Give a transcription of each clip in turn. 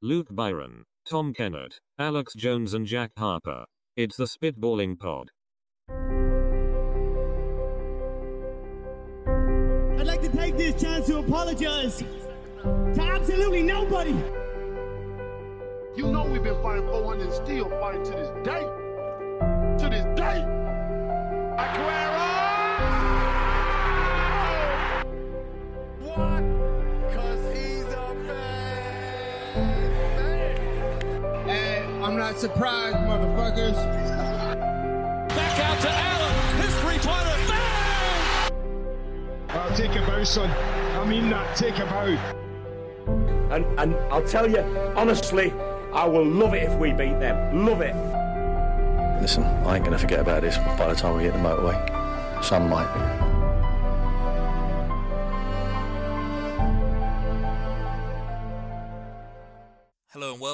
Luke Byron, Tom Kennett, Alex Jones, and Jack Harper. It's the Spitballing Pod. I'd like to take this chance to apologize to absolutely nobody. You know we've been fighting 400 and still fighting to this day. To this day. Aguero! What? Surprised, motherfuckers. Back out to Allen. His three-pointer. Bang! Uh, take a bow, son. I mean that. Take a bow. And, and I'll tell you, honestly, I will love it if we beat them. Love it. Listen, I ain't gonna forget about this by the time we hit the motorway. Some might.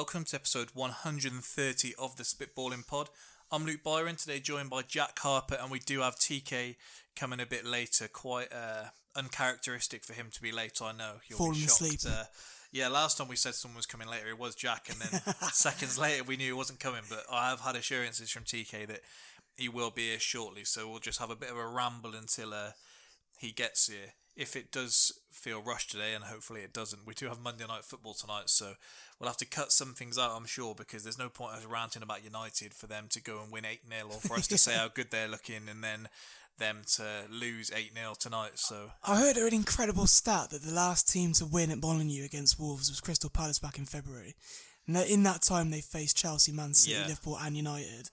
Welcome to episode 130 of the Spitballing Pod. I'm Luke Byron, today joined by Jack Harper, and we do have TK coming a bit later. Quite uh, uncharacteristic for him to be late, I know. You'll Falling be shocked. asleep. Uh, yeah, last time we said someone was coming later, it was Jack, and then seconds later we knew he wasn't coming. But I have had assurances from TK that he will be here shortly, so we'll just have a bit of a ramble until uh, he gets here. If it does feel rushed today, and hopefully it doesn't, we do have Monday Night Football tonight, so we'll have to cut some things out, I'm sure, because there's no point us ranting about United for them to go and win 8 0 or for us to say how good they're looking and then them to lose 8 0 tonight. So I heard an incredible stat that the last team to win at Molineux against Wolves was Crystal Palace back in February. And that in that time, they faced Chelsea, Man City, Yeah. Liverpool, and United.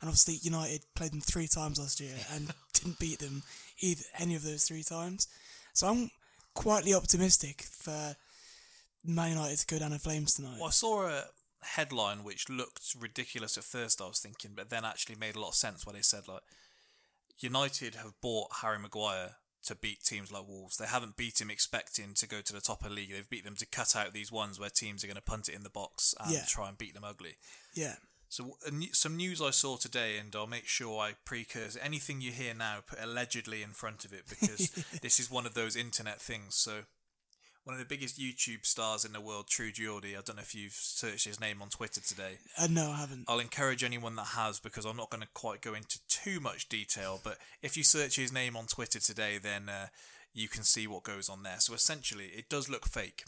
And obviously, United played them three times last year and didn't beat them either any of those three times. So I'm quietly optimistic for Man United to go down in flames tonight. Well, I saw a headline which looked ridiculous at first. I was thinking, but then actually made a lot of sense where they said like United have bought Harry Maguire to beat teams like Wolves. They haven't beat him expecting to go to the top of the league. They've beat them to cut out these ones where teams are going to punt it in the box and Yeah. try and beat them ugly. Yeah. So some news I saw today, and I'll make sure I precursor anything you hear now. Put allegedly in front of it because this is one of those internet things. So one of the biggest YouTube stars in the world, True Geordie. I don't know if you've searched his name on Twitter today. Uh, no, I haven't. I'll encourage anyone that has because I'm not going to quite go into too much detail. But if you search his name on Twitter today, then uh, you can see what goes on there. So essentially, it does look fake,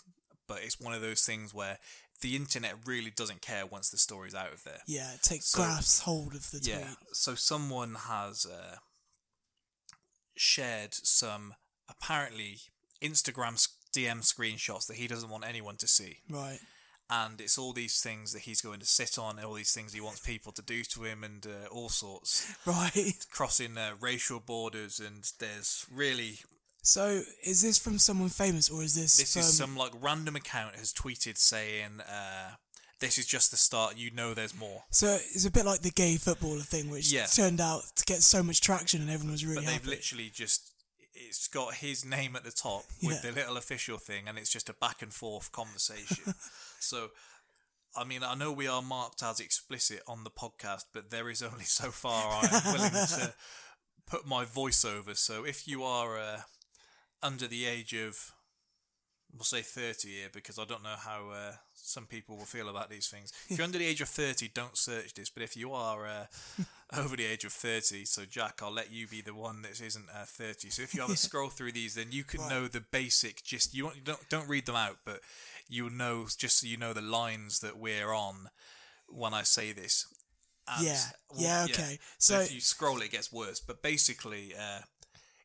but it's one of those things where the internet really doesn't care once the story's out of there. Yeah, it takes So- grasps hold of the tweet. Yeah. So someone has uh, shared some apparently Instagram DM screenshots that he doesn't want anyone to see. Right. And it's all these things that he's going to sit on, all these things he wants people to do to him, and uh, all sorts, Right. crossing uh, racial borders. And there's really So, is this from someone famous or is this this from is some like random account has tweeted saying, uh, "This is just the start. You know, there's more." So it's a bit like the gay footballer thing, which Yeah. turned out to get so much traction and everyone was really but they've happy. literally just it's got his name at the top with Yeah. the little official thing and it's just a back and forth conversation so i mean i know we are marked as explicit on the podcast but there is only so far i'm willing to put my voice over so if you are uh, under the age of we'll say 30 here because i don't know how uh, some people will feel about these things if you're under the age of 30 don't search this but if you are uh, over the age of 30 so jack i'll let you be the one that isn't uh, 30 so if you have a scroll through these then you can Right. know the basic just you, don't don't read them out but you'll know just so you know the lines that we're on when i say this And, Yeah. Yeah, okay. so, So- if you scroll it gets worse but basically uh,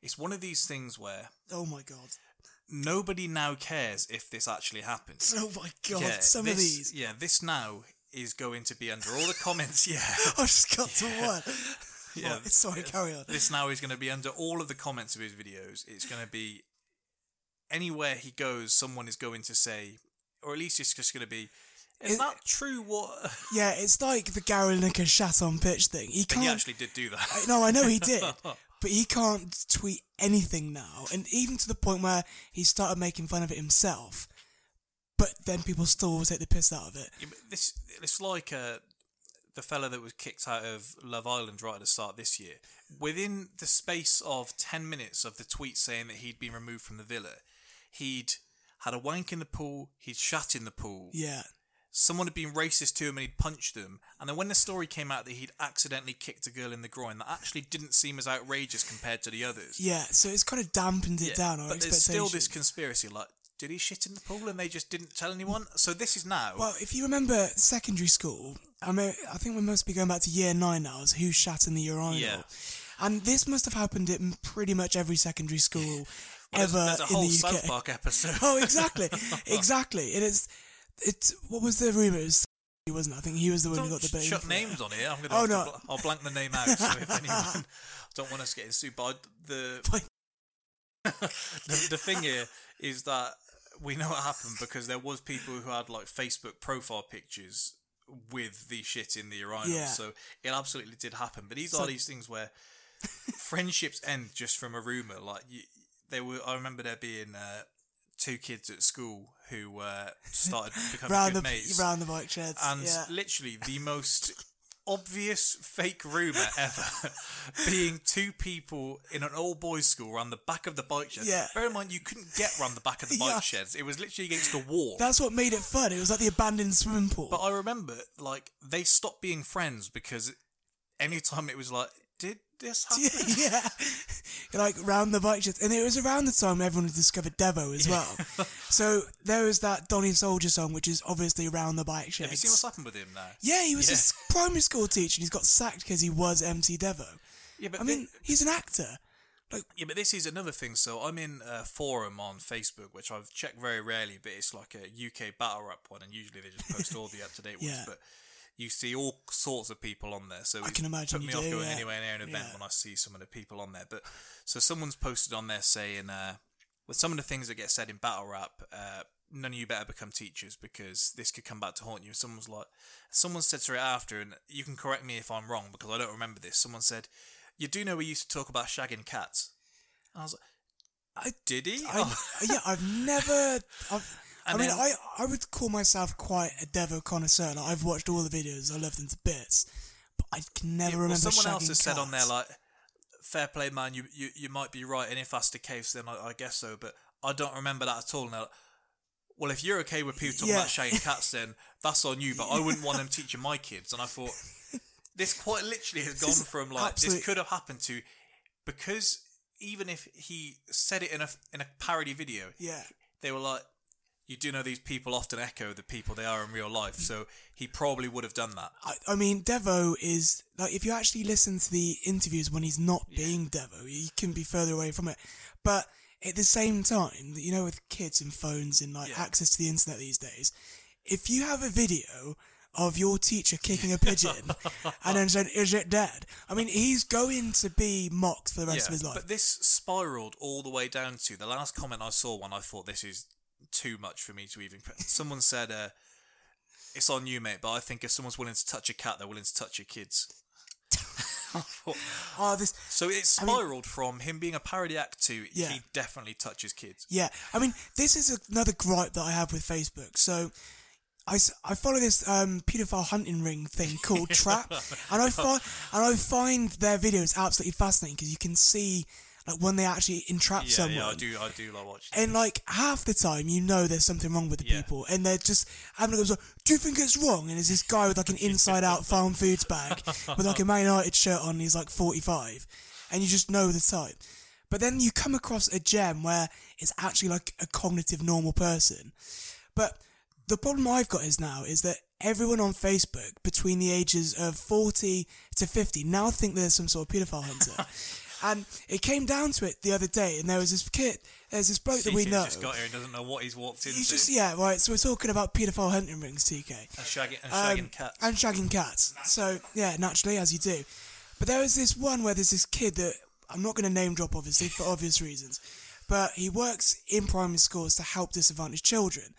it's one of these things where oh my god. nobody now cares if this actually happens Oh my god. yeah, some this, of these. yeah this now is going to be under all the comments yeah I just got to one. Yeah. Right, sorry, carry on. this now is going to be under all of the comments of his videos. It's going to be anywhere he goes, someone is going to say, or at least it's just going to be, is It- that true? What? Yeah, it's like the Gary Lineker shat on pitch thing. He can't. he actually did do that. I- no, I know he did, but he can't tweet anything now, and even to the point where he started making fun of it himself. But then people still take the piss out of it. Yeah, but this it's like uh, the fella that was kicked out of Love Island right at the start this year. Within the space of ten minutes of the tweet saying that he'd been removed from the villa, he'd had a wank in the pool, he'd shat in the pool, Yeah, someone had been racist to him and he'd punched them. And then when the story came out that he'd accidentally kicked a girl in the groin, that actually didn't seem as outrageous compared to the others. Yeah, so it's kind of dampened it Yeah, down. Our but there's still this conspiracy. Like, did he shit in the pool and they just didn't tell anyone? So this is now. Well, if you remember secondary school, I mean, I think we must be going back to year nine now. Is who shat in the urinal? Yeah. And this must have happened in pretty much every secondary school ever there's, there's a in whole the UK. South Park episode. oh, exactly, exactly. It is. It's what was the rumor? He was, wasn't? I think he was the one who got the bait. shut names on here. I'm gonna. Oh, no. I'll blank the name out. So if anyone don't want us getting sued, but the the, the thing here is that we know what happened because there was people who had like Facebook profile pictures with the shit in the urinal. Yeah. So it absolutely did happen. But these So- are these things where friendships end just from a rumor. Like you, there were. I remember there being. Uh, Two kids at school who uh, started becoming round good the mates round the bike sheds. and yeah. literally the most obvious fake rumor ever being two people in an all boys school around the back of the bike shed. Yeah. Bear in mind, you couldn't get around the back of the bike Yeah. sheds. It was literally against the wall. That's what made it fun. It was like the abandoned swimming pool. but I remember, like, they stopped being friends because anytime it was like, this yeah, like round the bike sheds, and it was around the time everyone had discovered Devo as well. so there was that Donny Soldier song, which is obviously around the bike sheds. Have you seen what's happened with him now? Yeah, he was Yeah. a s- primary school teacher, and he's got sacked because he was MC Devo. Yeah, but I mean, he's an actor. Yeah, but this is another thing. So I'm in a forum on Facebook, which I've checked very rarely, but it's like a UK battle rap one, and usually they just post all the up to date ones. Yeah. But you see all sorts of people on there. So I can imagine put me you off do, going yeah. anywhere near an event Yeah. when I see some of the people on there. But so someone's posted on there saying, uh, with some of the things that get said in battle rap, uh, none of you better become teachers because this could come back to haunt you. Someone's like, someone said straight after, and you can correct me if I'm wrong because I don't remember this. Someone said, "You do know we used to talk about shagging cats." And I was like, I did he? I, yeah, I've never. I've, I mean, then- I I would call myself quite a Devo connoisseur. Like, I've watched all the videos. I love them to bits, but I can never Yeah, well, remember. someone else has said on there like, "Fair play, man. You you, you might be right, and if that's the case, then I, I guess so." But I don't remember that at all. Now, well, if you're okay with people talking Yeah. about shagging cats, then that's on you. But I wouldn't want them teaching my kids. And I thought this quite literally has gone from like absolute- this could have happened to because even if he said it in a in a parody video, Yeah. they were like. You do know these people often echo the people they are in real life, so he probably would have done that. I, I mean, Devo is like if you actually listen to the interviews when he's not being Devo, he can be further away from it. But at the same time, you know, with kids and phones and like Yeah. access to the internet these days, if you have a video of your teacher kicking a pigeon and then said, "Is it dead?" I mean, he's going to be mocked for the rest of his life. But this spiraled all the way down to the last comment I saw when I thought this is too much for me to even. Someone said, uh, "It's on you, mate," but I think if someone's willing to touch a cat, they're willing to touch your kids. oh, this. So it I mean- spiraled from him being a parody act to Yeah. he definitely touches kids. Yeah, I mean, this is another gripe that I have with Facebook. So, I, I follow this um, paedophile hunting ring thing called Trap, and I find and I find their videos absolutely fascinating because you can see like when they actually entrap Yeah, someone. yeah, I do, I do like watching. And like half the time, you know there's something wrong with the Yeah. people, and they're just having a go. like, Do you think it's wrong? And there's this guy with like an inside-out Farmfoods bag with like a Man United shirt on. And he's like 45, and you just know the type. But then you come across a gem where it's actually like a cognitive normal person. But the problem I've got is now is that everyone on Facebook between the ages of 40 to 50 now think they're some sort of paedophile hunter. and it came down to it the other day, and there was this kid, there's this bloke that we know. just got here and doesn't know what he's walked into. He's just yeah, right. So we're talking about paedophile hunting rings, TK, and shagging, and Um, cats. and shagging cats. So yeah, naturally as you do. But there was this one where there's this kid that I'm not going to name drop, obviously for obvious reasons, but he works in primary schools to help disadvantaged children,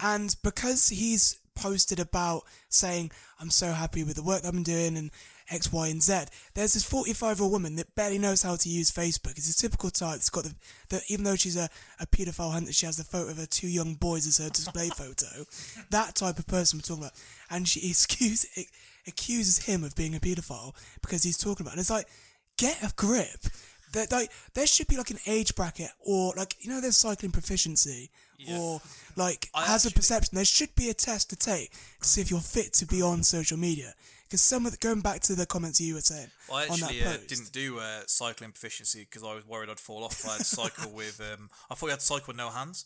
and because he's posted about saying I'm so happy with the work that I'm doing and X, Y, and Z. There's this 45 year old woman that barely knows how to use Facebook. It's a typical type that's got the, the even though she's a, a paedophile hunter, she has the photo of her two young boys as her display photo. That type of person we're talking about. And she excuse, accuses him of being a paedophile because he's talking about it. And it's like, get a grip. There, like, there should be like an age bracket or like, you know, there's cycling proficiency or like I has a actually- perception. There should be a test to take to see if you're fit to be on social media. Because some of the, going back to the comments you were saying Well, I actually uh, didn't do uh, cycling proficiency because I was worried I'd fall off. I had to cycle with. Um, I thought you had to cycle with no hands.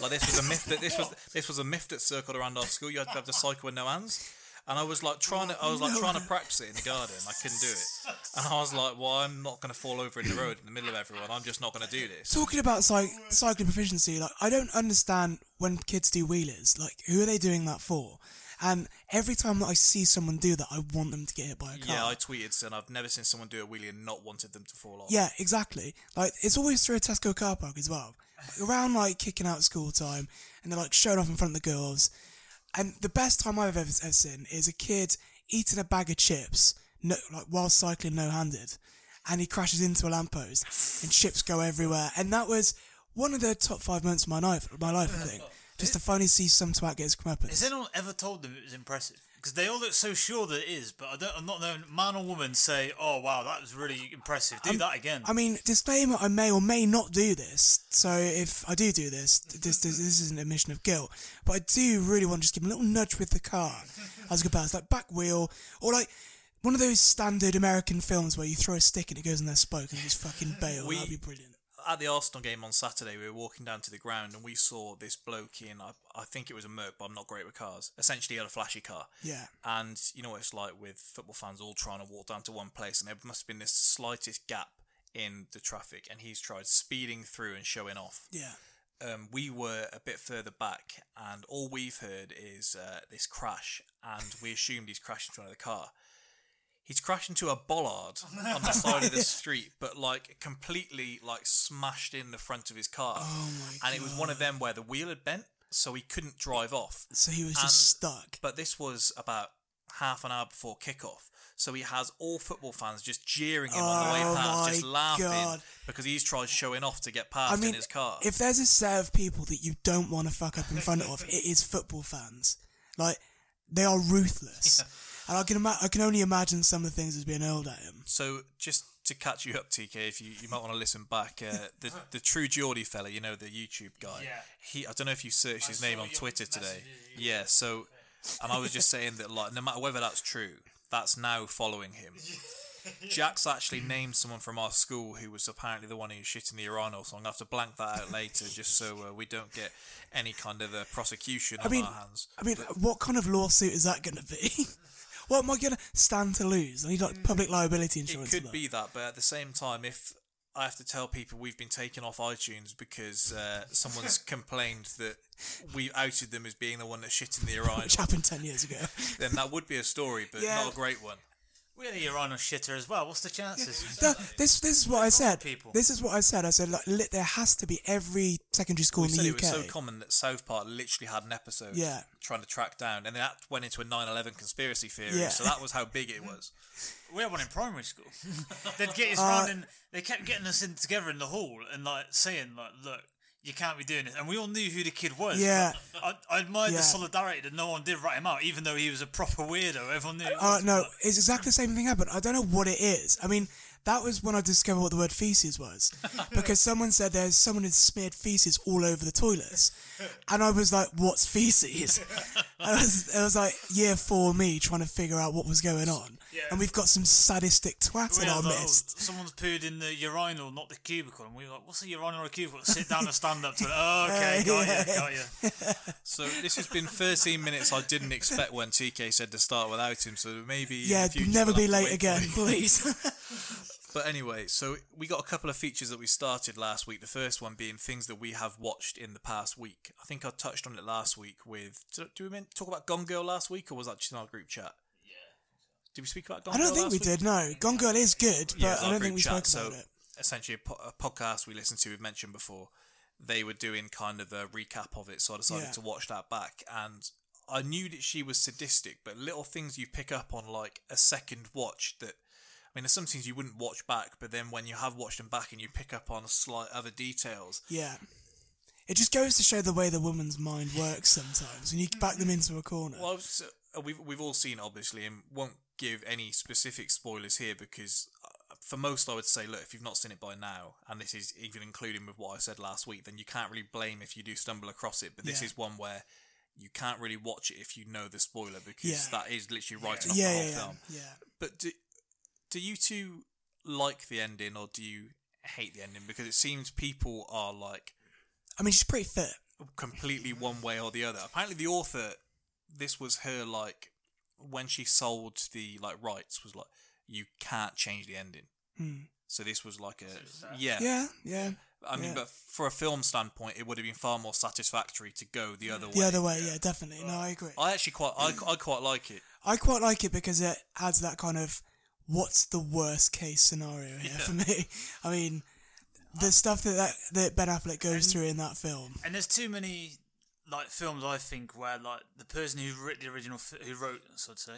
Like this was a myth that this was this was a myth that circled around our school. You had to have to cycle with no hands. And I was like trying to, I was like trying to practice it in the garden. I couldn't do it, and I was like, "Well, I'm not going to fall over in the road in the middle of everyone. I'm just not going to do this." Talking about cy- cycling proficiency, like I don't understand when kids do wheelers. Like, who are they doing that for? And every time that I see someone do that, I want them to get hit by a car. Yeah, I tweeted saying I've never seen someone do a wheelie and not wanted them to fall off. Yeah, exactly. Like it's always through a Tesco car park as well. Around like kicking out school time, and they're like showing off in front of the girls. And the best time I've ever, ever seen is a kid eating a bag of chips, no, like while cycling no-handed, and he crashes into a lamppost, and chips go everywhere. And that was one of the top five moments of my life. My life, I think. Just to finally see some twat get his comeuppance. Has anyone ever told them it was impressive? Because they all look so sure that it is, but I don't, I'm not known man or woman say, "Oh wow, that was really impressive. Do that again." I mean, disclaimer: I may or may not do this. So if I do do this, this this, this is an admission of guilt. But I do really want to just give him a little nudge with the car as a good pass, like back wheel, or like one of those standard American films where you throw a stick and it goes in their spoke and they just fucking bail. We- That'd be brilliant. At the Arsenal game on Saturday, we were walking down to the ground and we saw this bloke in, I, I think it was a Merc, but I'm not great with cars. Essentially, he had a flashy car. Yeah. And you know what it's like with football fans all trying to walk down to one place, and there must have been this slightest gap in the traffic, and he's tried speeding through and showing off. Yeah. Um, we were a bit further back, and all we've heard is uh, this crash, and we assumed he's crashed into another car. He's crashed into a bollard on the side of the street, but like completely like smashed in the front of his car. Oh my And it was one of them where the wheel had bent, so he couldn't drive off. So he was And- just stuck. But this was about half an hour before kickoff. So he has all football fans just jeering him on the way Oh past, just my laughing God. because he's tried showing off to get past I mean, in his car. if there's a set of people that you don't want to fuck up in front of, it is football fans. Like they are ruthless, and I can ima- I can only imagine some of the things that's being hurled at him. So just to catch you up, TK, if you, you might want to listen back, uh, the the True Geordie fella, you know the YouTube guy. Yeah. He I don't know if you searched his name on Twitter today. Yeah. So, and I was just saying that like no matter whether that's true, that's now following him. Jack's actually named someone from our school who was apparently the one who shit in the urinal, so I'm gonna have to blank that out later, just so uh, we don't get any kind of uh, prosecution I on mean, our hands. I mean, what kind of lawsuit is that going to be? what am I going to stand to lose? I need like public liability insurance. for could be that, but at the same time, if I have to tell people we've been taken off iTunes because uh, someone's complained that we outed them as being the one that shit in the urinal, which happened ten years ago. then that would be a story, but Yeah. not a great one. We're the urinal shitter as well. What's the chances? No, this this is what I said. people. This is what I said. I said like li- there has to be every secondary school We in said the it UK. was so common that South Park literally had an episode Yeah. trying to track down, and that went into a 9/11 conspiracy theory. Yeah. So that was how big it was. We had one in primary school. They'd get us Uh, round and they kept getting us in together in the hall and like saying like, look, you can't be doing this. And we all knew who the kid was. Yeah. I, I admired Yeah. the solidarity that no one did write him out, even though he was a proper weirdo. Everyone knew. it Uh, was, no, but- it's exactly the same thing happened. I don't know what it is. I mean, that was when I discovered what the word feces was. Because someone said there's someone had smeared feces all over the toilets. And I was like, what's feces? I was, it was like year four me trying to figure out what was going on. And we've got some sadistic twat We in our like, oh, midst. someone's pooed in the urinal, not the cubicle, and we're like, "What's a urinal or a cubicle?" Sit down and stand up to it. Oh, okay, got yeah. you, got you. So this has been 13 minutes I didn't expect when TK said to start without him. So maybe in Yeah, the future never be late again, please. But anyway, so we got a couple of features that we started last week. The first one being things that we have watched in the past week. I think I touched on it last week with. Do we mean talk about Gone Girl last week, or was that just in our group chat? Did we speak about Gone I don't Girl think we week? did, no. Gone Girl is good, but I our don't group think we chat, spoke about it. Essentially, a, po- a podcast we listened to, we've mentioned before. They were doing kind of a recap of it, so I decided Yeah. to watch that back. And I knew that she was sadistic, but little things you pick up on, like a second watch, that I mean, there's some things you wouldn't watch back, but then when you have watched them back and you pick up on slight other details, Yeah. It just goes to show the way the woman's mind works sometimes when you back them into a corner. Well, uh, we've we've all seen it, obviously, and won't give any specific spoilers here because uh, for most, I would say, look, if you've not seen it by now, and this is even including with what I said last week, then you can't really blame if you do stumble across it. But this Yeah. is one where you can't really watch it if you know the spoiler because Yeah. that is literally writing off yeah, the whole yeah, yeah, film. yeah. But do, do you two like the ending or do you hate the ending? Because it seems people are like I mean, she's pretty fit. completely one way or the other. Apparently, the author, this was her like when she sold the like rights was like you can't change the ending. Hmm. So this was like a yeah. Yeah, yeah. I mean, yeah. but for a film standpoint, it would have been far more satisfactory to go the other way. The other way, yeah, definitely. No, I agree. I actually quite, I, I quite like it. I quite like it because it adds that kind of what's the worst case scenario here for me. I mean, the stuff that, that that Ben Affleck goes through in that film. And there's too many like films I think where like the person who wrote the original who wrote so I'd say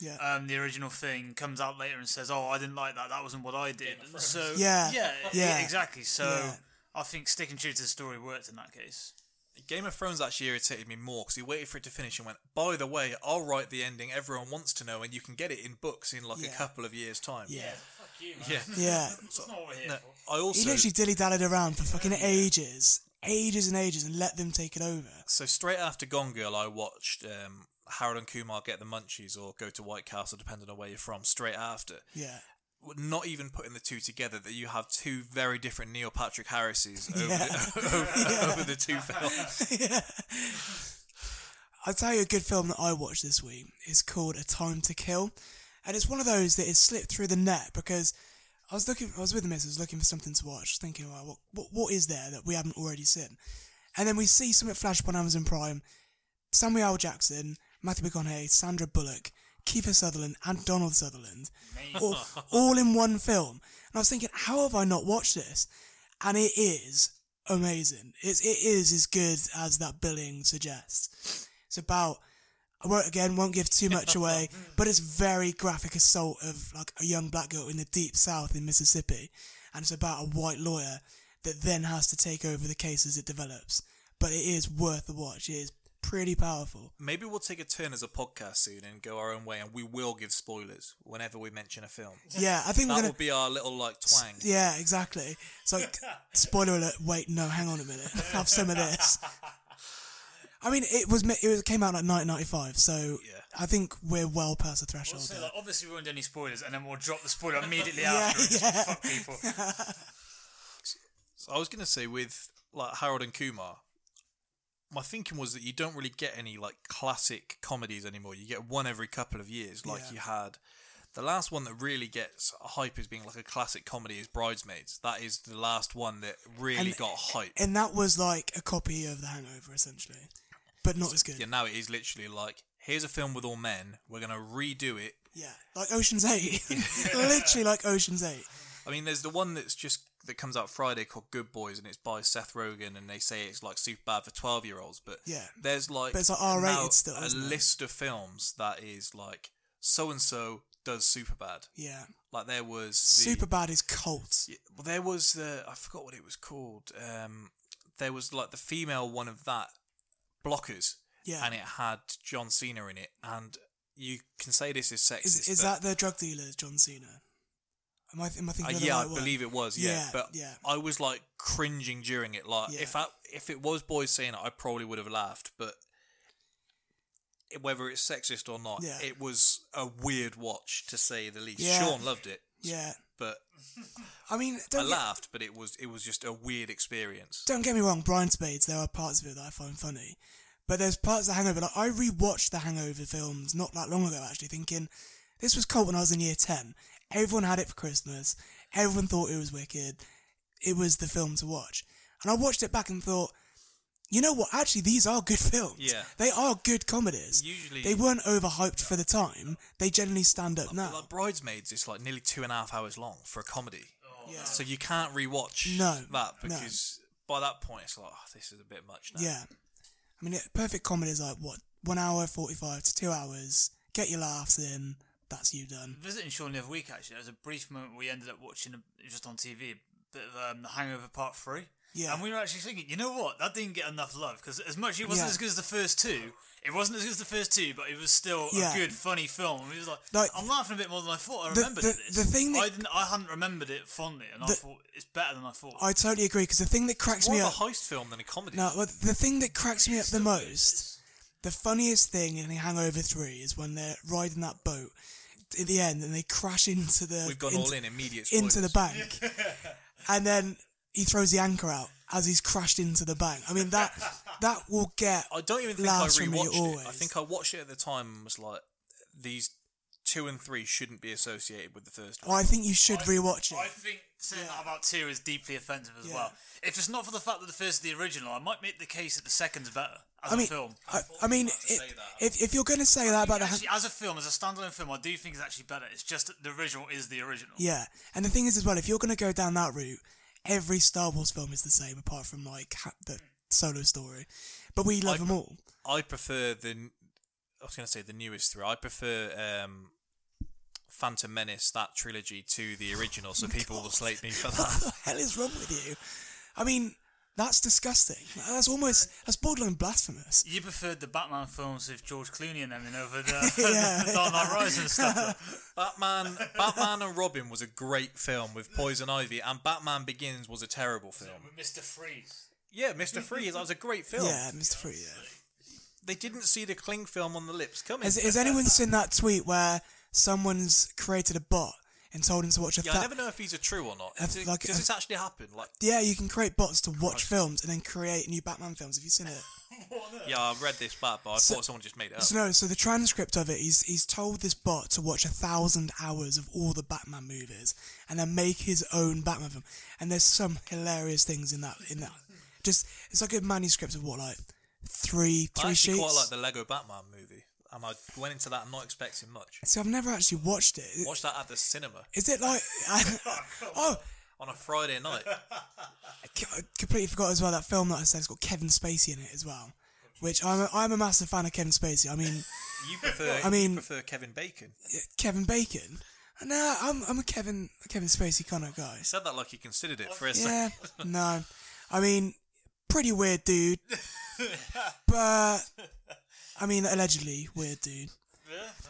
Yeah. um the original thing comes out later and says oh I didn't like that that wasn't what I did so Yeah, yeah yeah, exactly so yeah. I think sticking true to the story worked in that case Game of Thrones actually irritated me more because he waited for it to finish and went, by the way, I'll write the ending everyone wants to know, and you can get it in books in like Yeah. a couple of years' time. Yeah. Yeah. You, yeah. that's not what we're here No, for I He also. literally dilly dallied around for fucking ages, ages and ages, and let them take it over. So straight after Gone Girl, I watched um, Harold and Kumar get the munchies or go to White Castle, depending on where you're from. Straight after, Yeah. not even putting the two together, that you have two very different Neil Patrick Harrises over, Yeah. the, over, over the two films. yeah. I'll tell you a good film that I watched this week. It's called A Time to Kill, and it's one of those that is slipped through the net because I was looking, I was with the missus looking for something to watch, thinking, well, what, what, what is there that we haven't already seen? And then we see something flash up on Amazon Prime. Samuel L. Jackson, Matthew McConaughey, Sandra Bullock, Kiefer Sutherland, and Donald Sutherland, all, all in one film. And I was thinking, how have I not watched this? And it is amazing. It's, it is as good as that billing suggests. It's about, I won't, again, won't give too much away, mm. but it's very graphic assault of like a young black girl in the deep south in Mississippi. And it's about a white lawyer that then has to take over the case as it develops. But it is worth the watch. It is pretty powerful. Maybe we'll take a turn as a podcast soon and go our own way, and we will give spoilers whenever we mention a film. Yeah, I think that gonna. will be our little like twang. Yeah, exactly. It's like spoiler alert. Wait, no, hang on a minute. Have some of this. I mean, it was it was, came out like 1995, so I think we're well past the threshold. so there. like, obviously we won't do any spoilers and then we'll drop the spoiler immediately Yeah, after yeah. fuck people So I was gonna say with like Harold and Kumar, my thinking was that you don't really get any like classic comedies anymore. You get one every couple of years, like Yeah. you had. The last one that really gets hype as being like a classic comedy is Bridesmaids. That is the last one that really And- got hype. and that was like a copy of The Hangover, essentially, but not as good. Yeah, now it is literally like here's a film with all men. We're gonna redo it. Yeah, like Ocean's Eight, literally like Ocean's Eight. I mean, there's the one that's just that comes out Friday called Good Boys, and it's by Seth Rogen, and they say it's like Superbad for twelve year olds. But Yeah. there's like But it's, like, now still, a list of films that is like so and so does Superbad. Yeah, Like there was the, Superbad is cult. Yeah, well, there was the I forgot what it was called. Um, there was like the female one of that blockers. Yeah. and it had John Cena in it, and you can say this is sexist. Is, is that the drug dealer, John Cena? Am I, am I Uh, thinking the yeah, I believe it was. Yeah, Yeah, but yeah. I was like cringing during it. Like Yeah. if I, if it was boys saying it, I probably would have laughed. But whether it's sexist or not, Yeah. it was a weird watch to say the least. Sean loved it. Yeah. but I mean, I get, laughed. But it was it was just a weird experience. don't get me wrong, Bridesmaids, there are parts of it that I find funny. But there's parts of The Hangover, like I rewatched The Hangover films not that long ago actually, thinking, this was cult when I was in year 10. Everyone had it for Christmas. Everyone thought it was wicked. It was the film to watch. And I watched it back and thought, you know what? Actually, these are good films. Yeah. They are good comedies. Usually- They weren't overhyped for the time. They generally stand up now. Like Bridesmaids is like nearly two and a half hours long for a comedy. Yeah. So you can't rewatch No, that no. because by that point it's like oh, this is a bit much now. Yeah. I mean, it, perfect comedy is like, what, one hour, 45 to two hours. Get your laughs in. That's you done. visiting Sean the other week actually there was a brief moment we ended up watching just on TV a bit of um, The Hangover Part 3 Yeah. And we were actually thinking, you know what? That didn't get enough love because as much as it wasn't Yeah. as good as the first two. It wasn't as good as the first two, but it was still Yeah. a good, funny film. And we was like, Like, I'm laughing a bit more than I thought. I the- remembered the- this. the thing that- I didn't, I hadn't remembered it fondly, and I thought it's better than I thought. I totally agree because the thing that cracks More me of up. a heist film than a comedy. No, but the thing that cracks me up the most, the funniest thing in Hangover Three is when they're riding that boat at the end and they crash into the We've gone into, all in immediate into the bank, and then he throws the anchor out as he's crashed into the bank. I mean that that will get. I don't even think I laughs from me rewatched always. it. I think I watched it at the time and was like, these two and three shouldn't be associated with the first one. Well, I think you should rewatch it. I think saying that about two is deeply offensive as Yeah. well. If it's not for the fact that the first is the original, I might make the case that the second's better as I mean, a film. I, I mean, it, if if you're going to say that about the Actually, as a film, as a standalone film, I do think it's actually better. It's just that the original is the original. Yeah, and the thing is as well, if you're going to go down that route, every Star Wars film is the same, apart from like ha- the solo story. But we love I them pre- all. I prefer the. I was going to say the newest three. I prefer um, Phantom Menace, that trilogy, to the original, so people will slate me for that. What the hell is wrong with you? I mean, that's disgusting. That's almost that's borderline blasphemous. You preferred the Batman films with George Clooney and them in over the Yeah. Dark Knight Rises and stuff. Batman, Batman and Robin was a great film with Poison Ivy, and Batman Begins was a terrible film. With Mr. Freeze. Yeah, Mr. Freeze, that was a great film. Yeah, Mr. Freeze. Yeah. They didn't see the Kling film on the lips coming. Has, has anyone seen that tweet where someone's created a bot and told him to watch a? Yeah, tha- I never know if these are true or not. Uh, Does, like, this actually happen? Like, yeah, you can create bots to watch films and then create new Batman films. Have you seen it? yeah, I read this but I So- thought someone just made it up. So no, so the transcript of it, he's he's told this bot to watch a thousand hours of all the Batman movies and then make his own Batman film. And there's some hilarious things in that in that. Just it's like a manuscript of what like three three actually sheets. quite like the Lego Batman movie, and I went into that not expecting much. See, I've never actually watched it. Watched that at the cinema Is it like? oh, oh. on a Friday night. I completely forgot as well that film that I said has got Kevin Spacey in it as well. Which I'm a, I'm a massive fan of Kevin Spacey. I mean, You prefer? I mean- prefer Kevin Bacon. Kevin Bacon. No, I'm I'm a Kevin Kevin Spacey kind of guy. You said that like you considered it for a Yeah, second. no. I mean, pretty weird dude. but, I mean, allegedly weird dude.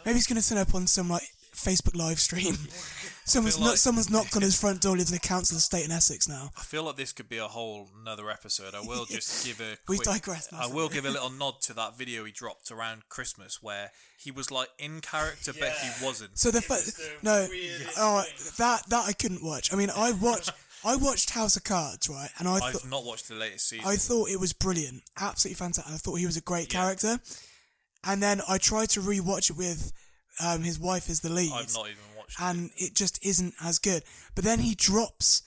Maybe he's going to turn up on some, like, Facebook live stream. someone's, feel not, like- someone's knocked on his front door, lives in a council estate in Essex now. I feel like this could be a whole another episode. I will just give a. We digress I will give a little nod to that video he dropped around Christmas where he was like in character, but he wasn't. So the fa- no, oh, that that I couldn't watch. I mean, I watched I watched House of Cards, right? And I I've thought not watched the latest season. I thought it was brilliant, absolutely fantastic. I thought he was a great character. And then I tried to rewatch it with um, his wife as the lead, I've not even watched and it just isn't as good. But then he drops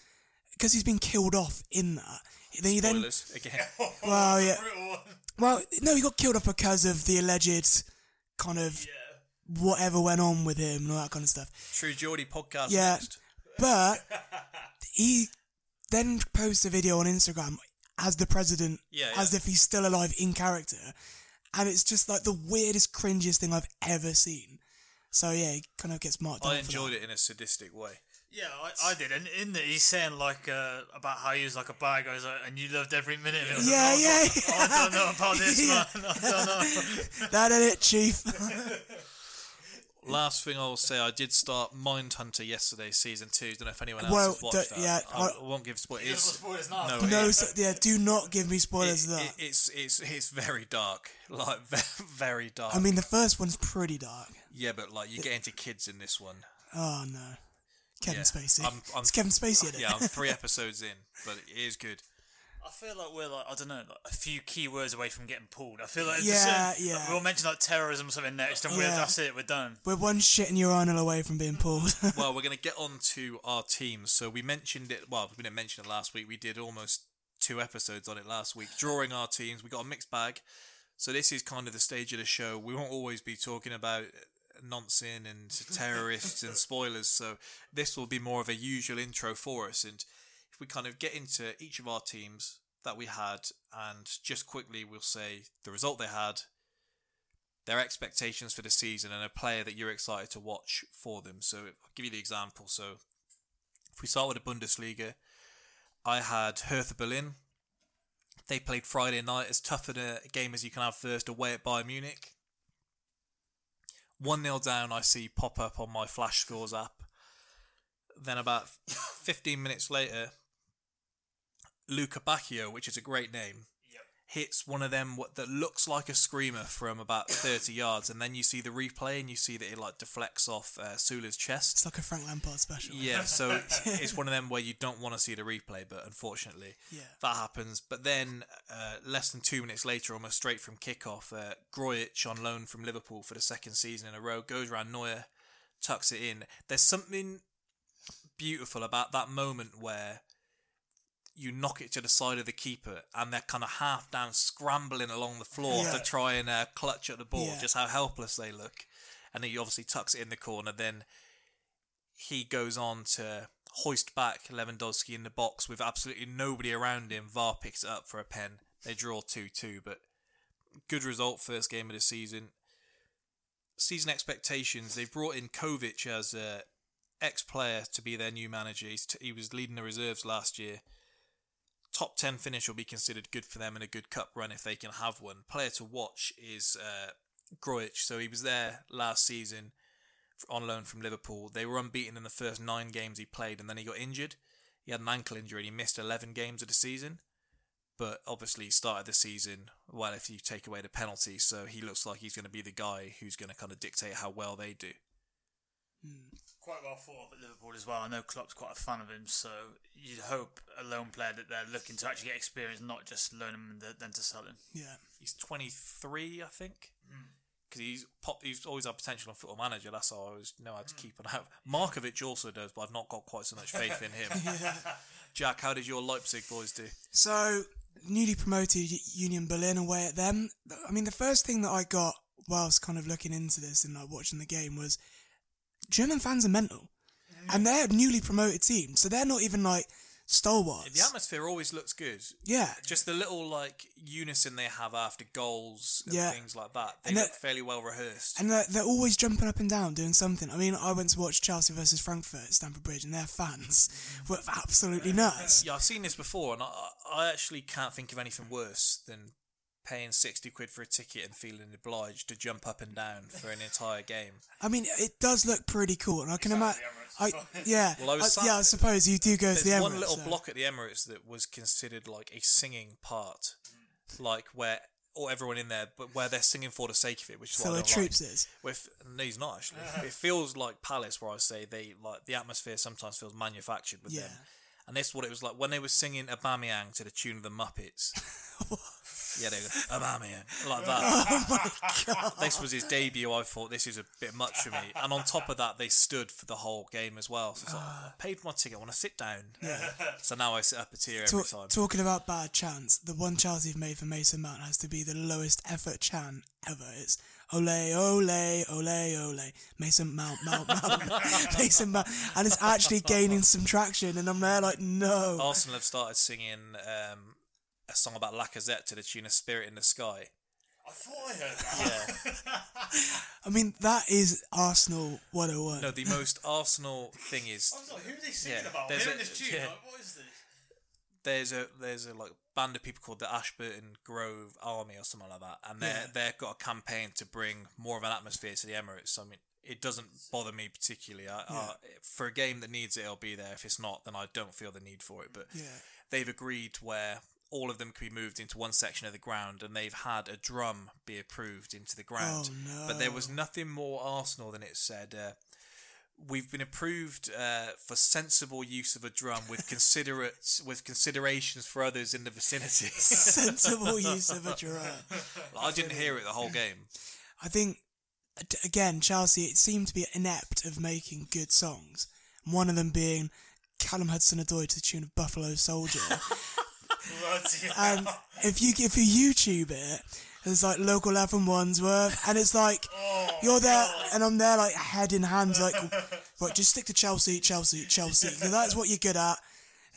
because he's been killed off in that. Then he then again. well, yeah. Well, no, he got killed off because of the alleged kind of whatever went on with him and all that kind of stuff. True Geordie podcast Yeah, next. but he then posts a video on Instagram as the president, Yeah, as if he's still alive in character, and it's just like the weirdest, cringiest thing I've ever seen. So yeah, he kind of gets marked. I down enjoyed it in a sadistic way. Yeah, I, I did, and in there he's saying like uh, about how he was like a bad guy, like, and you loved every minute of it. Yeah, like, yeah, oh, oh, I don't know about this, Yeah. man. I don't know. That ain't it, chief. Last thing I'll say, I did start Mindhunter yesterday, season two. Don't know if anyone else Well, has watched don't- that. yeah, I, I- won't give spoilers. He spoilers now. No, no, so, yeah, do not give me spoilers it- that. it- it's it's it's very dark, like very dark. I mean, the first one's pretty dark. yeah, but like you get into kids in this one. Oh no, Kevin Yeah, Spacey. I'm- I'm- it's Kevin Spacey in. Yeah, I'm three episodes in, but it is good. I feel like we're like I don't know, like a few keywords away from getting pulled. I feel like Yeah, certain- yeah. like, we'll mention like terrorism or something next, and we're Yeah. that's it, we're done. We're one shit in urinal away from being pulled. well, we're going to get on to our teams. So we mentioned it. Well, we didn't mention it last week. We did almost two episodes on it last week, drawing our teams. We got a mixed bag. So this is kind of the stage of the show. We won't always be talking about nonsense and terrorists and spoilers. So this will be more of a usual intro for us. And if we kind of get into each of our teams that we had, and just quickly we'll say the result they had, their expectations for the season and a player that you're excited to watch for them. So I'll give you the example. So if we start with the Bundesliga, I had Hertha Berlin They played Friday night, as tough a game as you can have first away at Bayern Munich. 1 0 down, I see pop up on my Flash Scores app. Then, about 15 minutes later, Lukebakio, which is a great name, hits one of them what that looks like a screamer from about 30 yards, and then you see the replay and you see that it like deflects off uh, Süle's chest. It's like a Frank Lampard special. Yeah, so it's one of them where you don't want to see the replay, but unfortunately, Yeah. that happens. But then, uh, less than two minutes later, almost straight from kickoff, uh, Grujić on loan from Liverpool for the second season in a row goes around Neuer, tucks it in. There's something beautiful about that moment where you knock it to the side of the keeper and they're kind of half down scrambling along the floor Yeah. to try and uh, clutch at the ball Yeah. just how helpless they look. And he obviously tucks it in the corner then he goes on to hoist back Lewandowski in the box with absolutely nobody around him. VAR picks it up for a pen. They draw 2-2 but good result first game of the season. Season expectations they've brought in Covic as a ex-player to be their new manager. He's t- he was leading the reserves last year top 10 finish will be considered good for them in a good cup run if they can have one. Player to watch is uh, Grujić. So he was there last season on loan from Liverpool. They were unbeaten in the first nine games he played and then he got injured. He had an ankle injury and he missed 11 games of the season. But obviously, he started the season well if you take away the penalty. So he looks like he's going to be the guy who's going to kind of dictate how well they do. Quite well thought of at Liverpool as well. I know Klopp's quite a fan of him, so you'd hope a loan player that they're looking to actually get experience, not just loan him and then to sell him. Yeah. He's 23, I think. Mm. Because he's pop, he's always had potential on football manager. That's how I always know how to mm. keep an eye. Markovic also does, but I've not got quite so much faith in him. yeah. Jack, how did your Leipzig boys do? So, newly promoted Union Berlin away at them. I mean, the first thing that I got whilst kind of looking into this and like watching the game was German fans are mental. And they're a newly promoted team, so they're not even like stalwarts. The atmosphere always looks good. Yeah. Just the little like unison they have after goals and Yeah. things like that. They And look fairly well rehearsed. And they're, they're always jumping up and down doing something. I mean, I went to watch Chelsea versus Frankfurt at Stamford Bridge, and their fans were absolutely nuts. Yeah, I've seen this before, and I, I actually can't think of anything worse than paying 60 quid for a ticket and feeling obliged to jump up and down for an entire game. I mean, it does look pretty cool, and I can imagine. I yeah, Well, I was I- yeah. I suppose you do go There's to the Emirates. one little so- block at the Emirates that was considered like a singing part, like where or everyone in there, but where they're singing for the sake of it, which is So what the don't troops like. is? With no, he's not actually. it feels like Palace, where I say they like the atmosphere sometimes feels manufactured with them. And this is what it was like when they were singing Aubameyang to the tune of the Muppets. Yeah, they go Aubameyang like that. Oh my god! This was his debut. I thought this is a bit much for me. And on top of that, they stood for the whole game as well. So it's like, I paid for my ticket. I want to sit down. Yeah. So now I sit up a tier every Talk- time. talking about bad chants, the one Chelsea have made for Mason Mount has to be the lowest effort chant ever. It's ole, ole, ole, ole, Mason Mount, Mount, Mount, Mason Mount, and it's actually gaining some traction. And I'm there like, no. Arsenal have started singing um, a song about Lacazette to the tune of "Spirit in the Sky." I thought I heard that. Yeah. I mean, that is Arsenal 101. no, the most Arsenal thing is I was like, who are they singing Yeah, about? there's Him a- this tune. yeah. Like, what is this? there's a there's a like band of people called the Ashburton Grove Army or something like that, and they Yeah. they've got a campaign to bring more of an atmosphere to the Emirates. So, I mean, it doesn't bother me particularly. I, I, for a game that needs it, it'll be there. If it's not, then I don't feel the need for it. But Yeah. they've agreed where all of them could be moved into one section of the ground, and they've had a drum be approved into the ground. Oh, But there was nothing more Arsenal than it said. Uh, We've been approved uh, for sensible use of a drum with considerate with considerations for others in the vicinity. Sensible use of a drum. I didn't hear it the whole game. I think again Chelsea it seemed to be inept of making good songs. One of them being Callum Hudson-Odoi to the tune of Buffalo Soldier. And if you if you YouTube it, there's like local lad from Wandsworth, and it's like you're there, and I'm there like head in hands, like right, just stick to Chelsea, Chelsea, Chelsea. that's what you're good at.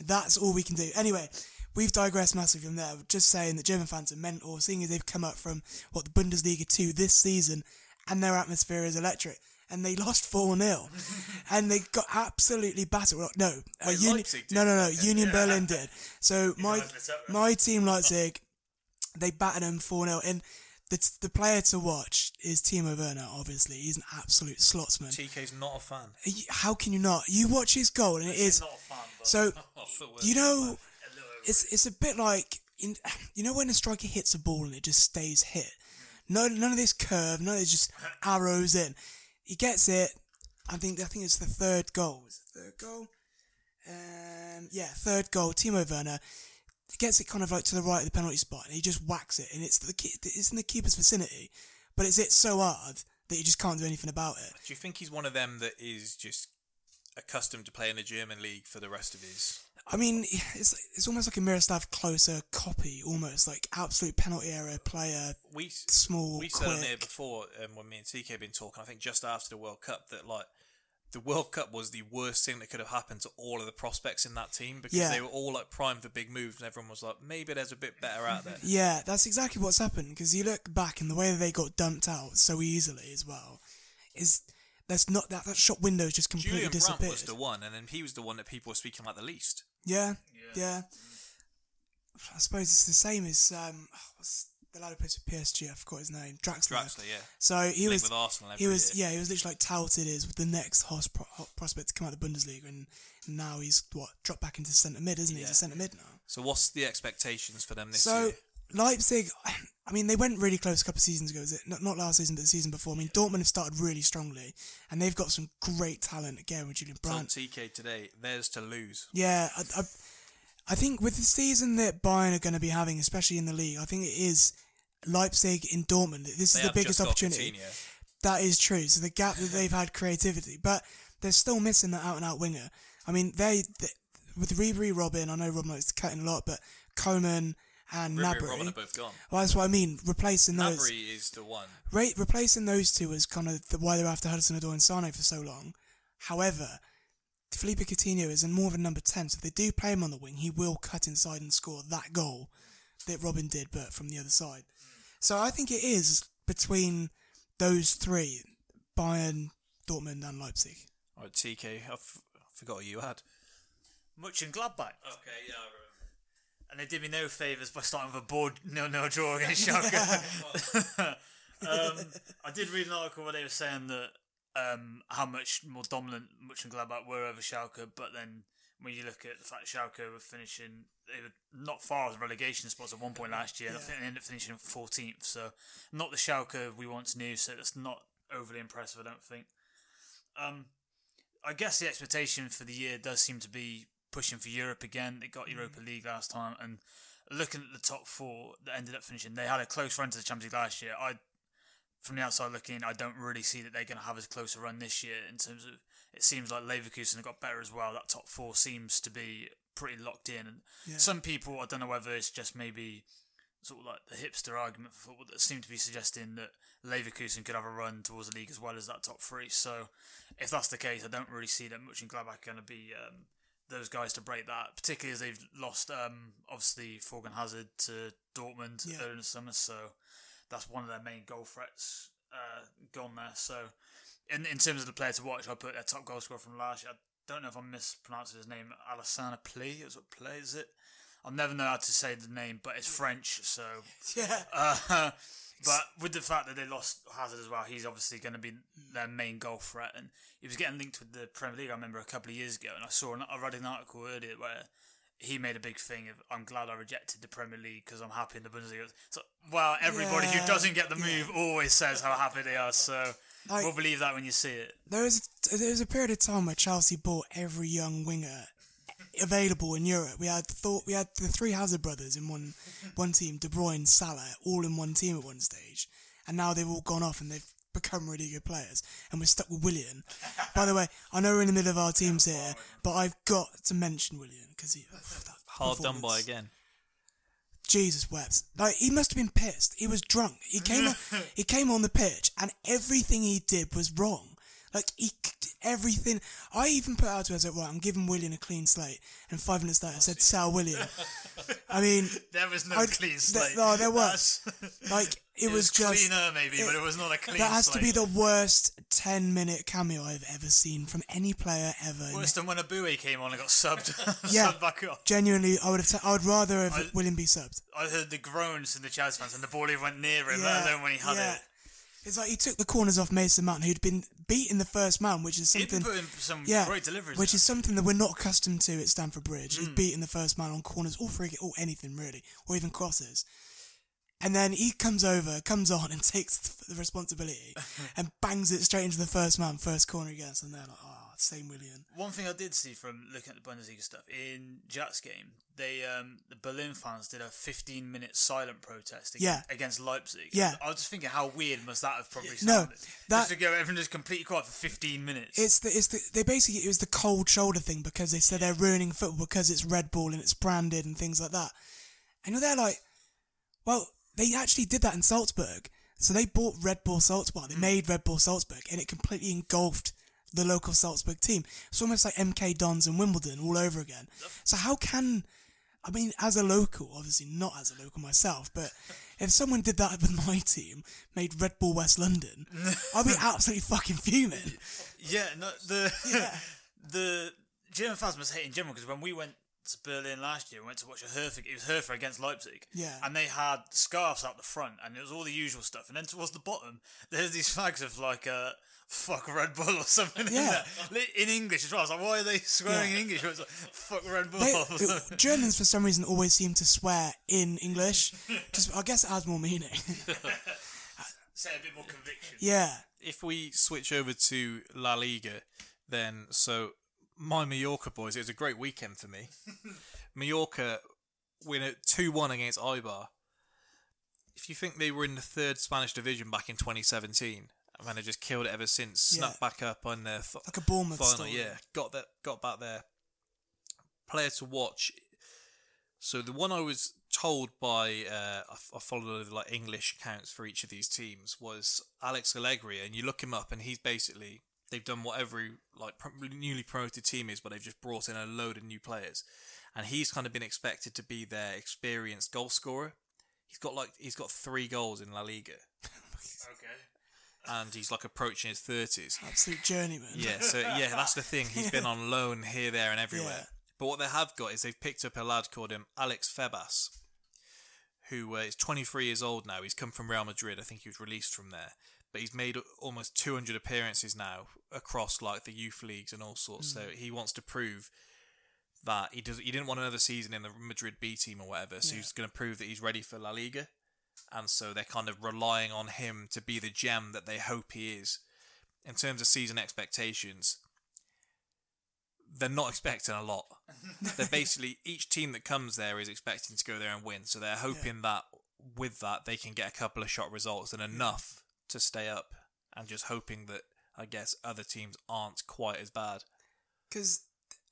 That's all we can do. Anyway, we've digressed massively from there. Just saying that German fans are mental, seeing as they've come up from what the Bundesliga two this season, and their atmosphere is electric. And they lost 4 0. and they got absolutely battered. Well, No, uh, Wait, Uni- no, no, no. Union Yeah. Berlin did. So my United us out, right? my team Leipzig, they battered them 4 0. And the, the player to watch is Timo Werner, obviously. He's an absolute slotsman. TK's not a fan. You- How can you not? You watch his goal, and it is. not a fan, but So, you know, it's it's a bit like in, you know when a striker hits a ball and it just stays hit. No, none of this curve, none of this just arrows in. He gets it. I think I think it's the third goal. Is the third goal? Um, yeah, third goal. Timo Werner gets it kind of like to the right of the penalty spot, and he just whacks it, and it's the it's in the keeper's vicinity, but it's hit so hard that you just can't do anything about it. Do you think he's one of them that is just accustomed to playing in the German league for the rest of his? I mean, it's it's almost like a Miroslav Klose copy, almost like absolute penalty area player, We small, we said on here quick. before um, when me and TK been talking. I think just after the World Cup that like the World Cup was the worst thing that could have happened to all of the prospects in that team because Yeah. they were all like primed for big moves, and everyone was like, maybe there's a bit better out there. Yeah, that's exactly what's happened. Because you look back and the way that they got dumped out so easily as well, is there's not that that shop window's just completely Julian Brandt disappeared. was the one, and then he was the one that people were speaking like the least. Yeah, yeah. I suppose it's the same as um, what's the lad who plays for PSG. I forgot his name. Draxler. Draxler, yeah. So he Linked was with Arsenal he was year. yeah he was literally like touted as the next hot, pro- hot prospect to come out of the Bundesliga, and now he's what dropped back into centre mid, isn't he? He's a centre mid now. So what's the expectations for them this so year? Leipzig, I mean, they went really close a couple of seasons ago. Is it not, not last season, but the season before? I mean, Dortmund have started really strongly, and they've got some great talent again with Julian Told Brandt. TK today, theirs to lose. Yeah, I, I, I think with the season that Bayern are going to be having, especially in the league, I think it is Leipzig in Dortmund. This They is the biggest opportunity. Coutinho. That is true. So the gap that they've had creativity, but they're still missing that out and out winger. I mean, they, they with Ribery, Robben. I know Robben likes to cut in a lot, but Coman and Ribery and Gnabry. Robben are both gone. Well, that's what I mean. Replacing those. Gnabry is the one. Re- replacing those two was kind of the, why they're after Hudson Odoi and Sane for so long. However, Felipe Coutinho is in more of a number 10, so if they do play him on the wing, he will cut inside and score that goal that Robben did, but from the other side. So I think it is between those three Bayern, Dortmund, and Leipzig. All right, TK, I f- I forgot what you had. Mönchengladbach. Okay, yeah, I remember. And they did me no favours by starting with a board no no draw against Schalke. um, I did read an article where they were saying that um, how much more dominant Mönchengladbach were over Schalke, but then when you look at the fact that Schalke were finishing, they were not far off the relegation spots at one point last year. and I think they ended up finishing 14th, so not the Schalke we once knew. So that's not overly impressive, I don't think. Um, I guess the expectation for the year does seem to be pushing for Europe again. They got Europa League last time, and looking at the top four that ended up finishing, they had a close run to the Champions League last year. I, from the outside looking, in, I don't really see that they're going to have as close a run this year. In terms of, it seems like Leverkusen have got better as well. That top four seems to be pretty locked in, and Yeah. some people, I don't know whether it's just maybe sort of like the hipster argument for football that seem to be suggesting that Leverkusen could have a run towards the league as well as that top three. So if that's the case, I don't really see that Mönchengladbach going to be um, those guys to break that, particularly as they've lost um, obviously Thorgan Hazard to Dortmund Yeah. earlier in the summer. So that's one of their main goal threats uh, gone there. So in in terms of the player to watch, I put their top goal scorer from last year. I don't know if I'm mispronouncing his name. Alassane Pléa is what play is it? I'll never know how to say the name, but it's French, so Yeah. uh, but with the fact that they lost Hazard as well, he's obviously going to be their main goal threat, and he was getting linked with the Premier League. I remember a couple of years ago, and I saw an, I read an article earlier where he made a big thing of "I'm glad I rejected the Premier League because I'm happy in the Bundesliga." So, well, everybody Yeah, who doesn't get the move always says how happy they are. So Like- we'll believe that when you see it. There was there was a period of time where Chelsea bought every young winger available in Europe. We had thought we had the three Hazard brothers in one one team, De Bruyne, Salah, all in one team at one stage, and now they've all gone off and they've become really good players, and we're stuck with Willian. By the way, I know we're in the middle of our teams here, but I've got to mention Willian because he oh, that Hard done by again. Jesus wept. Like he must have been pissed. He was drunk. He came on, he came on the pitch and everything he did was wrong. Like he everything. I even put out to I said, right, I'm giving Willian a clean slate. And five minutes later, I said, Sal Willian. I mean, There was no I'd- clean th- slate. no, there was. Like, it, It was just. cleaner maybe, but it was not a clean slate. That has to be the worst 10 minute cameo I've ever seen from any player ever. Worse than when Abue came on and got subbed, Yeah. subbed. Genuinely, I would have. T- I would rather have I- Willian be subbed. I heard the groans from the Chaz fans, and the ball even went near him, Yeah, let alone when he had yeah. it. It's like he took the corners off Mason Mount, who'd been beat in the first man, which is something. some yeah, great deliveries. which there. is something that we're not accustomed to at Stamford Bridge. He's Mm. beating the first man on corners, or free, or anything really, or even crosses. And then he comes over, comes on, and takes the responsibility and bangs it straight into the first man, first corner against, and they're like, "Oh, same Willian." One thing I did see from looking at the Bundesliga stuff in Jack's game, they um, the Berlin fans did a 15 minute silent protest ag- Yeah. against Leipzig. Yeah. I was just thinking how weird must that have probably No, sounded. that- just to go everyone just completely quiet for 15 minutes. It's the it's the they basically it was the cold shoulder thing because they said they're ruining football because it's Red Bull and it's branded and things like that. And they're like, well, they actually did that in Salzburg. So they bought Red Bull Salzburg. They made Red Bull Salzburg, and it completely engulfed the local Salzburg team. It's almost like MK Dons and Wimbledon all over again. So how can I mean, as a local, obviously not as a local myself, but if someone did that with my team, made Red Bull West London, I'd be absolutely fucking fuming. Yeah, no, the the German fans must hate in general because when we went to Berlin last year, we went to watch a Hertha. It was Hertha against Leipzig. Yeah. and they had scarves out the front, and it was all the usual stuff. And then towards the bottom, there's these flags of like uh, "fuck Red Bull" or something in Yeah. there Li- in English as well. I was like, why are they swearing Yeah. in English? It's like "fuck Red Bull." They, or. Germans, for some reason, always seem to swear in English. Just, I guess it has more meaning. Say a bit more conviction. yeah. If we switch over to La Liga, then so my Mallorca boys, it was a great weekend for me. Mallorca win at 2 1 against Eibar. If you think they were in the third Spanish division back in 2017, and they just killed it ever since, snuck Yeah. back up on their f- Like a Bournemouth final, story. yeah, got that, got back there. Player to watch. So the one I was told by uh, I, f- I followed the like English accounts for each of these teams was Alex Allegri, and you look him up, and he's basically they've done what every like pr- newly promoted team is, but they've just brought in a load of new players, and he's kind of been expected to be their experienced goal scorer. He's got like he's got three goals in La Liga, Okay. And he's like approaching his thirties. Absolute journeyman. Yeah, so yeah, that's the thing. He's been on loan here, there, and everywhere. Yeah. But what they have got is they've picked up a lad called him Alex Febas, who uh, is 23 years old now. He's come from Real Madrid. I think he was released from there, but he's made almost 200 appearances now across like the youth leagues and all sorts. So he wants to prove that he does. He didn't want another season in the Madrid B team or whatever. So Yeah. he's going to prove that he's ready for La Liga, and so they're kind of relying on him to be the gem that they hope he is. In terms of season expectations, they're not expecting a lot. they're basically each team that comes there is expecting to go there and win. So they're hoping that with that they can get a couple of shot results and enough to stay up, and just hoping that I guess other teams aren't quite as bad. Because,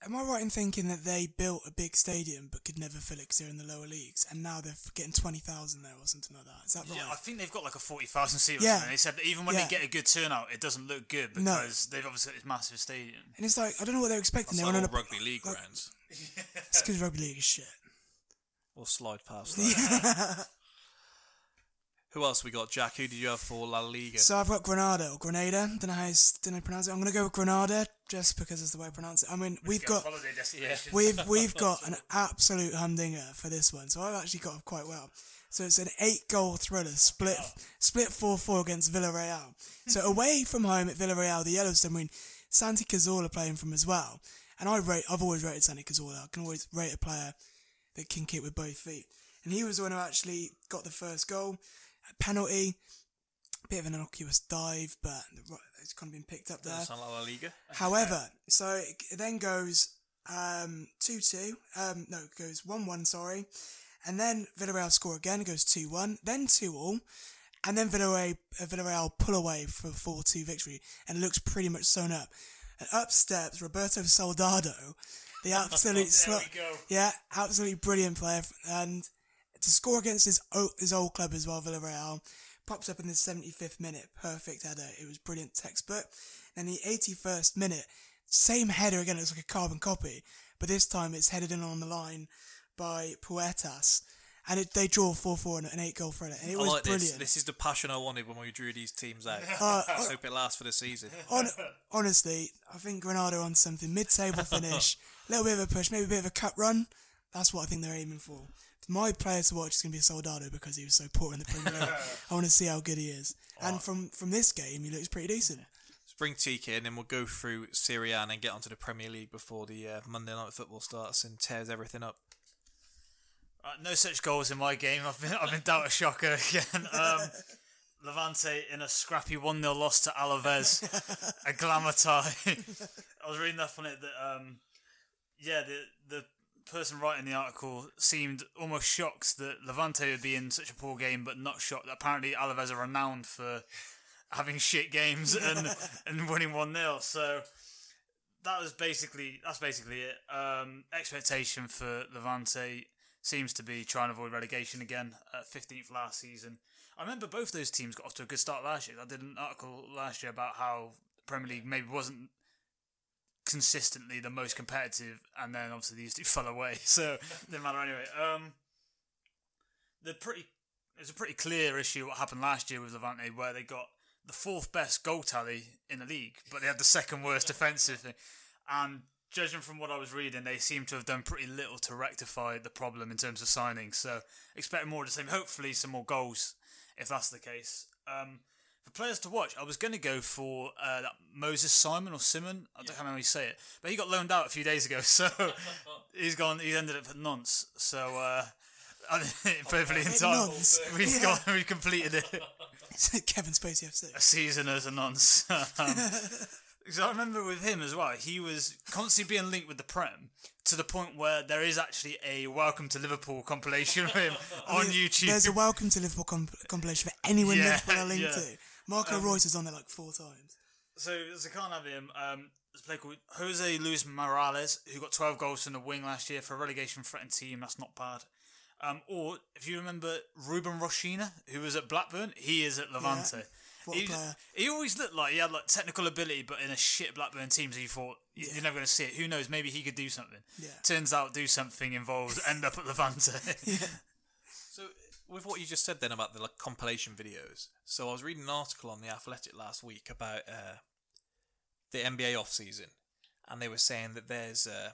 am I right in thinking that they built a big stadium but could never fill it because they're in the lower leagues, and now they're getting 20,000 there or something like that? Is that right? Yeah, I think they've got like a 40,000 seat or Yeah. something. They said that even when Yeah. they get a good turnout, it doesn't look good No. because they've obviously got this massive stadium. and it's like, I don't know what they're expecting. That's They're like on all a, rugby league like- grounds. It's because rugby league is shit. We'll slide past that. Who else we got? Jack, who did you have for La Liga? So I've got Granada or Grenada. Don't know how you, don't know how to pronounce it. I'm gonna go with Granada just because it's the way I pronounce it. I mean, we've got holiday destination. we've we've got an absolute humdinger for this one. So I've actually got it quite well. So it's an eight-goal thriller, split split four-four against Villarreal. So hmm. away from home at Villarreal, the Yellow Submarine, Santi Cazorla playing from as well. And I rate, I've always rated Santi Cazorla. I can always rate a player that can kick with both feet. And he was the one who actually got the first goal, a penalty, bit of an innocuous dive, but it's kind of been picked up there. Like. However, so it then goes um, 2 2. Um, no, it goes 1 1, sorry. And then Villarreal score again, it goes 2 1, then 2 all. And then Villarreal, uh, Villarreal pull away for a 4 2 victory. And it looks pretty much sewn up. And up steps Roberto Soldado, the absolute There slut. we go. Yeah, absolutely brilliant player. And to score against his, o- his old club as well, Villarreal. pops up in the 75th minute, perfect header. It was brilliant textbook. And the 81st minute, same header again. It was like a carbon copy, but this time it's headed in on the line by Puertas. And it, they draw 4 4 and an 8 goal thriller. And it I was like brilliant. this. This is the passion I wanted when we drew these teams out. Uh, Let's hope it lasts for the season. Hon- honestly, I think Granada on something mid-table finish, a little bit of a push, maybe a bit of a cut run. That's what I think they're aiming for. My player to watch is going to be Soldado because he was so poor in the Premier League. I want to see how good he is. And from from this game, he looks pretty decent. Let's bring TK and then we'll go through Serie A and then get onto the Premier League before the uh, Monday night football starts and tears everything up. Uh, no such goals in my game. I've been I've been down a shocker again. Um, Levante in a scrappy one 0 loss to Alaves, a glamour tie. I was reading up on it that um, yeah, the the person writing the article seemed almost shocked that Levante would be in such a poor game, but not shocked apparently Alaves are renowned for having shit games and and winning one 0 So that was basically that's basically it. Um, expectation for Levante seems to be trying to avoid relegation again 15th last season. I remember both those teams got off to a good start last year. I did an article last year about how the Premier League maybe wasn't consistently the most competitive, and then obviously these two fell away, so it didn't matter anyway. Um, the pretty it's a pretty clear issue what happened last year with Levante, where they got the fourth best goal tally in the league, but they had the second worst defensive thing. And judging from what I was reading, they seem to have done pretty little to rectify the problem in terms of signings. So expect more of the same. Hopefully, some more goals if that's the case. Um, for players to watch, I was going to go for uh, that Moses Simon or Simon. I don't know how you say it, but he got loaned out a few days ago, so he's gone. He ended up at Nantes. So uh, perfectly in At time. We've Yeah. got we completed it. Kevin Spacey FC. a season as a nonce. um, because I remember with him as well, he was constantly being linked with the Prem to the point where there is actually a Welcome to Liverpool compilation of him on YouTube. There's a Welcome to Liverpool comp- compilation for anyone Yeah, Liverpool are linked yeah. to. Marco Um, Reus is on there like four times. So as I can't have him, um, there's a player called Jose Luis Morales who got 12 goals from the wing last year for a relegation threatened team. That's not bad. Um, or if you remember Ruben Rochina, who was at Blackburn, he is at Levante. What he, player. he always looked like he had like technical ability, but in a shit Blackburn team, so you thought you're never going to see it. Who knows? Maybe he could do something. Yeah. Turns out, do something involves end up at Levante. So, with what you just said then about the like, compilation videos, so I was reading an article on the Athletic last week about uh, the NBA off season, and they were saying that there's uh,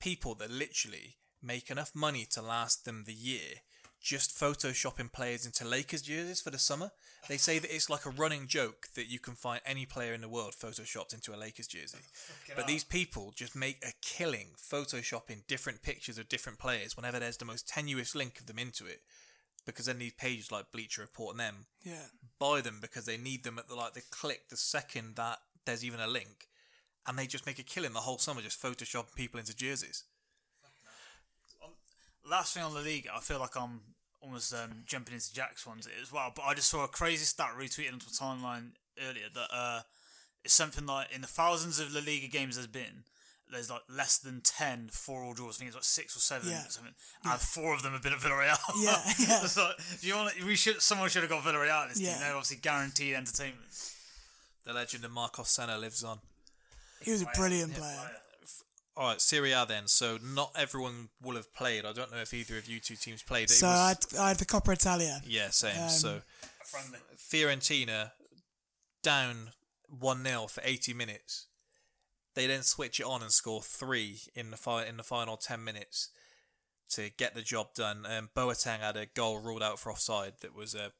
people that literally make enough money to last them the year just photoshopping players into Lakers jerseys for the summer. They say that it's like a running joke that you can find any player in the world photoshopped into a Lakers jersey. But these people just make a killing photoshopping different pictures of different players whenever there's the most tenuous link of them into it. Because then these pages like Bleacher Report and them Yeah. buy them because they need them at the like the click the second that there's even a link, and they just make a killing the whole summer just photoshopping people into jerseys. last thing on the league, I feel like I'm almost um, jumping into Jack's ones as well. But I just saw a crazy stat retweeted onto a timeline earlier that uh, it's something like in the thousands of La Liga games there's been, there's like less than 10 four all draws. I think it's like six or seven. Yeah. Or something. And four of them have been at Villarreal. Yeah, yeah. It's like, do you want? We should. Someone should have got Villarreal in this Yeah. team. They're obviously guaranteed entertainment. The legend of Marcos Senna lives on. He was a brilliant player. All right, Serie A then. So not everyone will have played. I don't know if either of you two teams played. It So was- I, had, I had the Coppa Italia. yeah, same. um, so A friendly. Fiorentina down 1 0 for 80 minutes. They then switch it on and score three in the fi- in the final 10 minutes to get the job done. Um, Boateng had a goal ruled out for offside that was uh,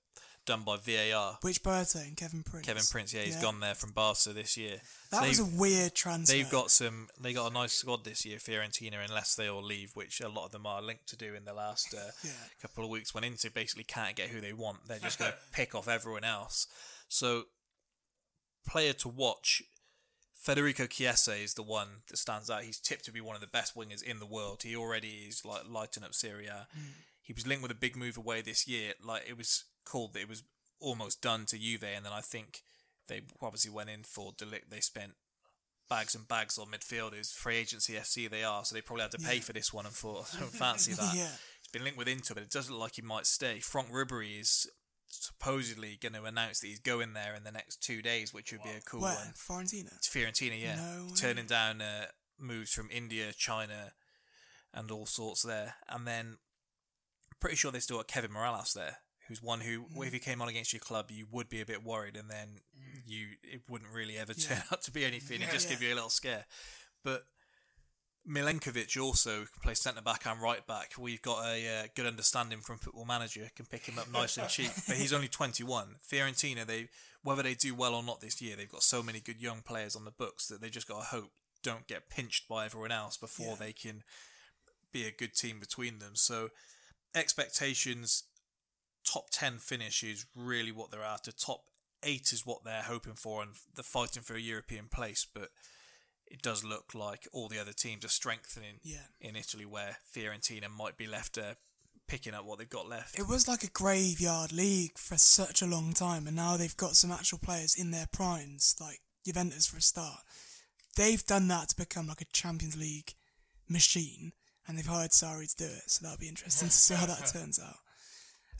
done by VAR. Which Boateng? Kevin Prince. Kevin Prince, yeah, he's gone there from Barca this year. That So was a weird transfer. They've got some. They got a nice squad this year, Fiorentina, unless they all leave, which a lot of them are linked to do in the last uh, Yeah. couple of weeks. Went into basically can't get who they want. They're just going to pick off everyone else. So, player to watch. Federico Chiesa is the one that stands out. He's tipped to be one of the best wingers in the world. He already is like lighting up Serie. A. Hmm. He was linked with a big move away this year. Like it was called that it was almost done to Juve, and then I think they obviously went in for de Ligt. They spent bags and bags on midfielders. Free agency FC they are, so they probably had to pay Yeah. for this one and for fancy that. Yeah. It's been linked with Inter, but it doesn't look like he might stay. Franck Ribery is supposedly going to announce that he's going there in the next two days, which would be a cool Where? one. Fiorentina? It's Fiorentina, yeah. No. Turning down uh, moves from India, China, and all sorts there. And then, pretty sure they still got Kevin Mirallas there, who's one who, Mm. if he came on against your club, you would be a bit worried, and then you it wouldn't really ever turn out to be anything. It just Yeah. give you a little scare. But Milenkovic also can play centre back and right back. We've got a uh, good understanding from Football Manager, can pick him up nice and cheap. But he's only 21. Fiorentina, they whether they do well or not this year, they've got so many good young players on the books that they just got to hope don't get pinched by everyone else before Yeah. they can be a good team between them. So expectations, top 10 finish is really what they're after. Top eight is what they're hoping for, and they're fighting for a European place. But it does look like all the other teams are strengthening Yeah. in Italy, where Fiorentina might be left uh, picking up what they've got left. It was like a graveyard league for such a long time, and now they've got some actual players in their primes, like Juventus for a start. They've done that to become like a Champions League machine, and they've hired Sarri to do it. So that'll be interesting to see how that turns out.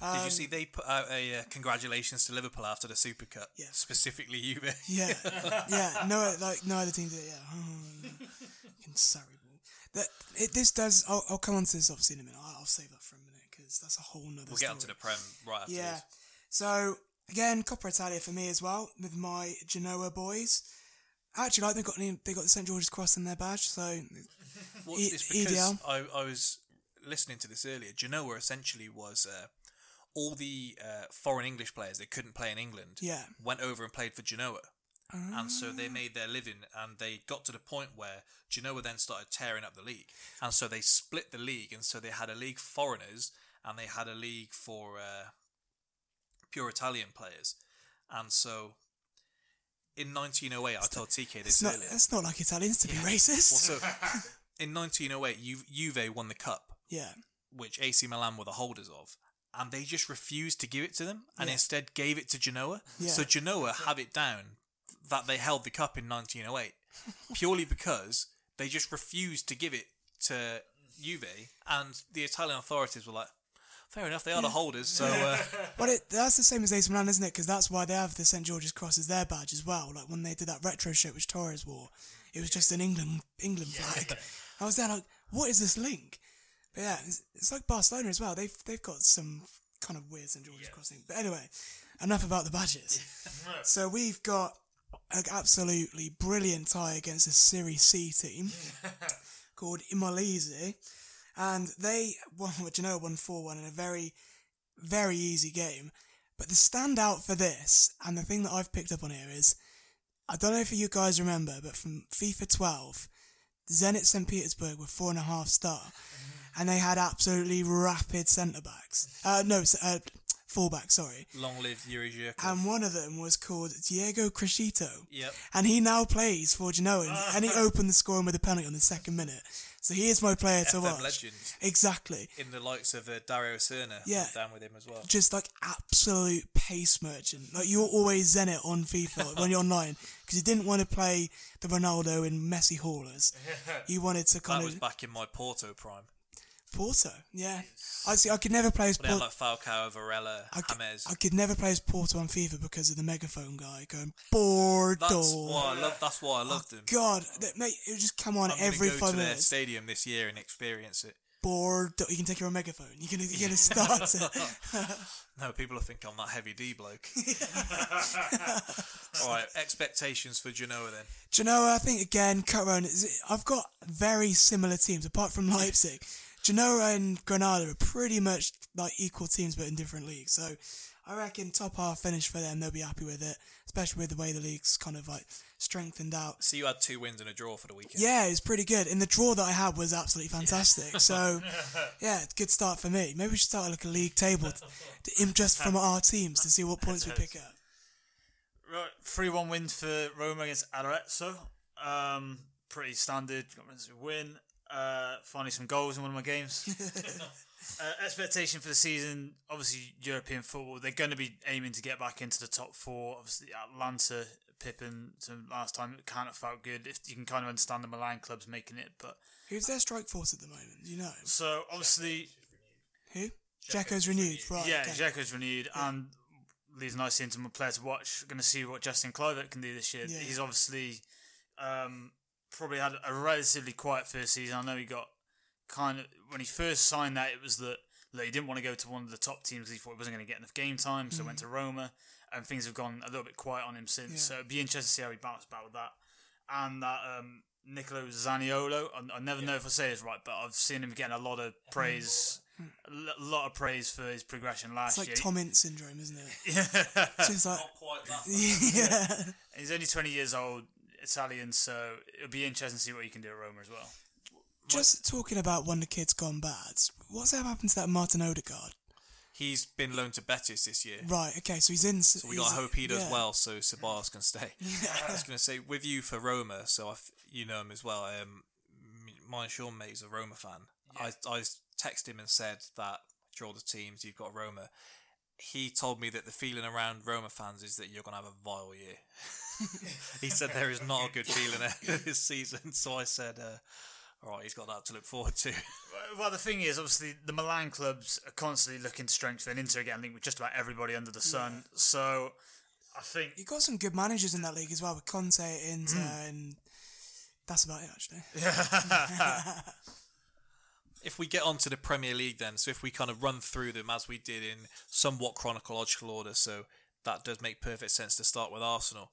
Did Um, you see they put out a uh, congratulations to Liverpool after the Super Cup? Yeah. Specifically, Juve. Yeah, yeah. No, like no other team did. it, Yeah, ball. That it, this does. I'll, I'll come on to this obviously in a minute. I'll, I'll save that for a minute because that's a whole nother. We'll get story. onto the Prem right after Yeah. this. So again, Coppa Italia for me as well with my Genoa boys. Actually, like they got any, they got the St George's Cross in their badge, so Well, E- it's because EDL. I, I was listening to this earlier. Genoa essentially was uh, all the uh, foreign English players that couldn't play in England Yeah. went over and played for Genoa. And so Ah. they made their living, and they got to the point where Genoa then started tearing up the league, and so they split the league, and so they had a league for foreigners, and they had a league for uh, pure Italian players, and so in 1908, I told TK this it's not. earlier. It's not like Italians to be Well, racist. so in 1908, Ju- Juve won the cup, yeah, which AC Milan were the holders of, and they just refused to give it to them, and Yeah. instead gave it to Genoa. Yeah. So Genoa have it down that they held the cup in 1908, purely because they just refused to give it to Juve, and the Italian authorities were like, "Fair enough, they are the holders." So uh, but it, that's the same as AC Milan, isn't it? Because that's why they have the St George's Cross as their badge as well. Like when they did that retro shirt which Torres wore, it was just an England England flag. I was there like, what is this link? Yeah, it's, it's like Barcelona as well. They've they've got some kind of weird St George's Cross thing. But anyway, enough about the badges. so we've got an absolutely brilliant tie against a Serie C team called Imolese, and they won. Well, you know, won four one in a very very easy game. But the standout for this, and the thing that I've picked up on here is, I don't know if you guys remember, but from FIFA 12, Zenit St. Petersburg were four and a half star, and they had absolutely rapid centre backs. Uh, no, uh, fullback, sorry. long live Yuri Zhirkov. And one of them was called Diego Criscito. Yep. And he now plays for Genoa, and, and he opened the scoring with a penalty on the second minute. So he is my player to FM watch. legend. Exactly. in the likes of uh, Dario Serna, Yeah. down with him as well. just like absolute pace merchant. Like you're always Zenit on FIFA when you're online because you didn't want to play the Ronaldo and Messi haulers. You wanted to kind That of was back in my Porto prime. Porto. Yeah, I see. I could never play as they had Porto. like Falcao, Varela, I, James. I could never play as Porto on FIFA because of the megaphone guy going Porto. That's why I love. That's why I oh, loved him. God, that, mate, it would just come on I'm every gonna go five to their minutes. stadium this year and experience it. Bordeaux. You can take your own megaphone. You're gonna, you're gonna start it. No, people will think I'm that heavy D bloke. All right, expectations for Genoa then. Genoa, I think again, cut is- I've got very similar teams apart from Leipzig. Genoa and Granada are pretty much like equal teams, but in different leagues. So I reckon top half finish for them. They'll be happy with it, especially with the way the league's kind of like strengthened out. So you had two wins and a draw for the weekend. Yeah, it's pretty good. And the draw that I had was absolutely fantastic. So, yeah, good start for me. Maybe we should start like a league table to, to, just from our teams to see what points we pick up. Right, three one win for Roma against Arezzo. Um, pretty standard. Got a win. Uh, finally some goals in one of my games. uh, expectation for the season, obviously European football. They're going to be aiming to get back into the top four. Obviously Atalanta, Pippin, so last time it kind of felt good. If you can kind of understand the Milan clubs making it, but Who's their strike force at the moment? Do you know? so obviously Who? Dzeko's renewed. Right. yeah, okay. Dzeko's renewed, and leads nicely into my player to watch. Going to see what Justin Kluivert can do this year. Yeah. He's obviously um, probably had a relatively quiet first season. I know he got kind of when he first signed that it was that, that he didn't want to go to one of the top teams. 'cause He thought he wasn't going to get enough game time, so went to Roma, and things have gone a little bit quiet on him since. Yeah. So it'd be interesting to see how he bounced back with that. And that um, Nicolo Zaniolo, I, I never know if I say this right, but I've seen him getting a lot of praise, a lot of praise for his progression last year. It's like year. Tom Ince syndrome, isn't it? Yeah. It's just like, yeah. He's only 20 years old, Italian, so it'll be interesting to see what he can do at Roma as well. Just talking about when the kid's gone bad, what's ever happened to that Martin Odegaard? He's been loaned to Betis this year. Right, okay, so he's in. So we got to hope he does yeah. well, so Ceballos can stay. Yeah. I was going to say with you for Roma, so I f- you know him as well. Um, my and Sean mate is a Roma fan. I I texted him and said that draw the teams you've got Roma. He told me that the feeling around Roma fans is that you're going to have a vile year. he said there is not a good feeling this season. So I said, uh, all right, he's got that to look forward to. Well, the thing is, obviously, the Milan clubs are constantly looking to strengthen. Inter getting linked with just about everybody under the sun. So I think You've got some good managers in that league as well, with Conte, Inter, Mm. and that's about it actually. if we get onto the Premier League then, so if we kind of run through them as we did in somewhat chronological order, so that does make perfect sense to start with Arsenal.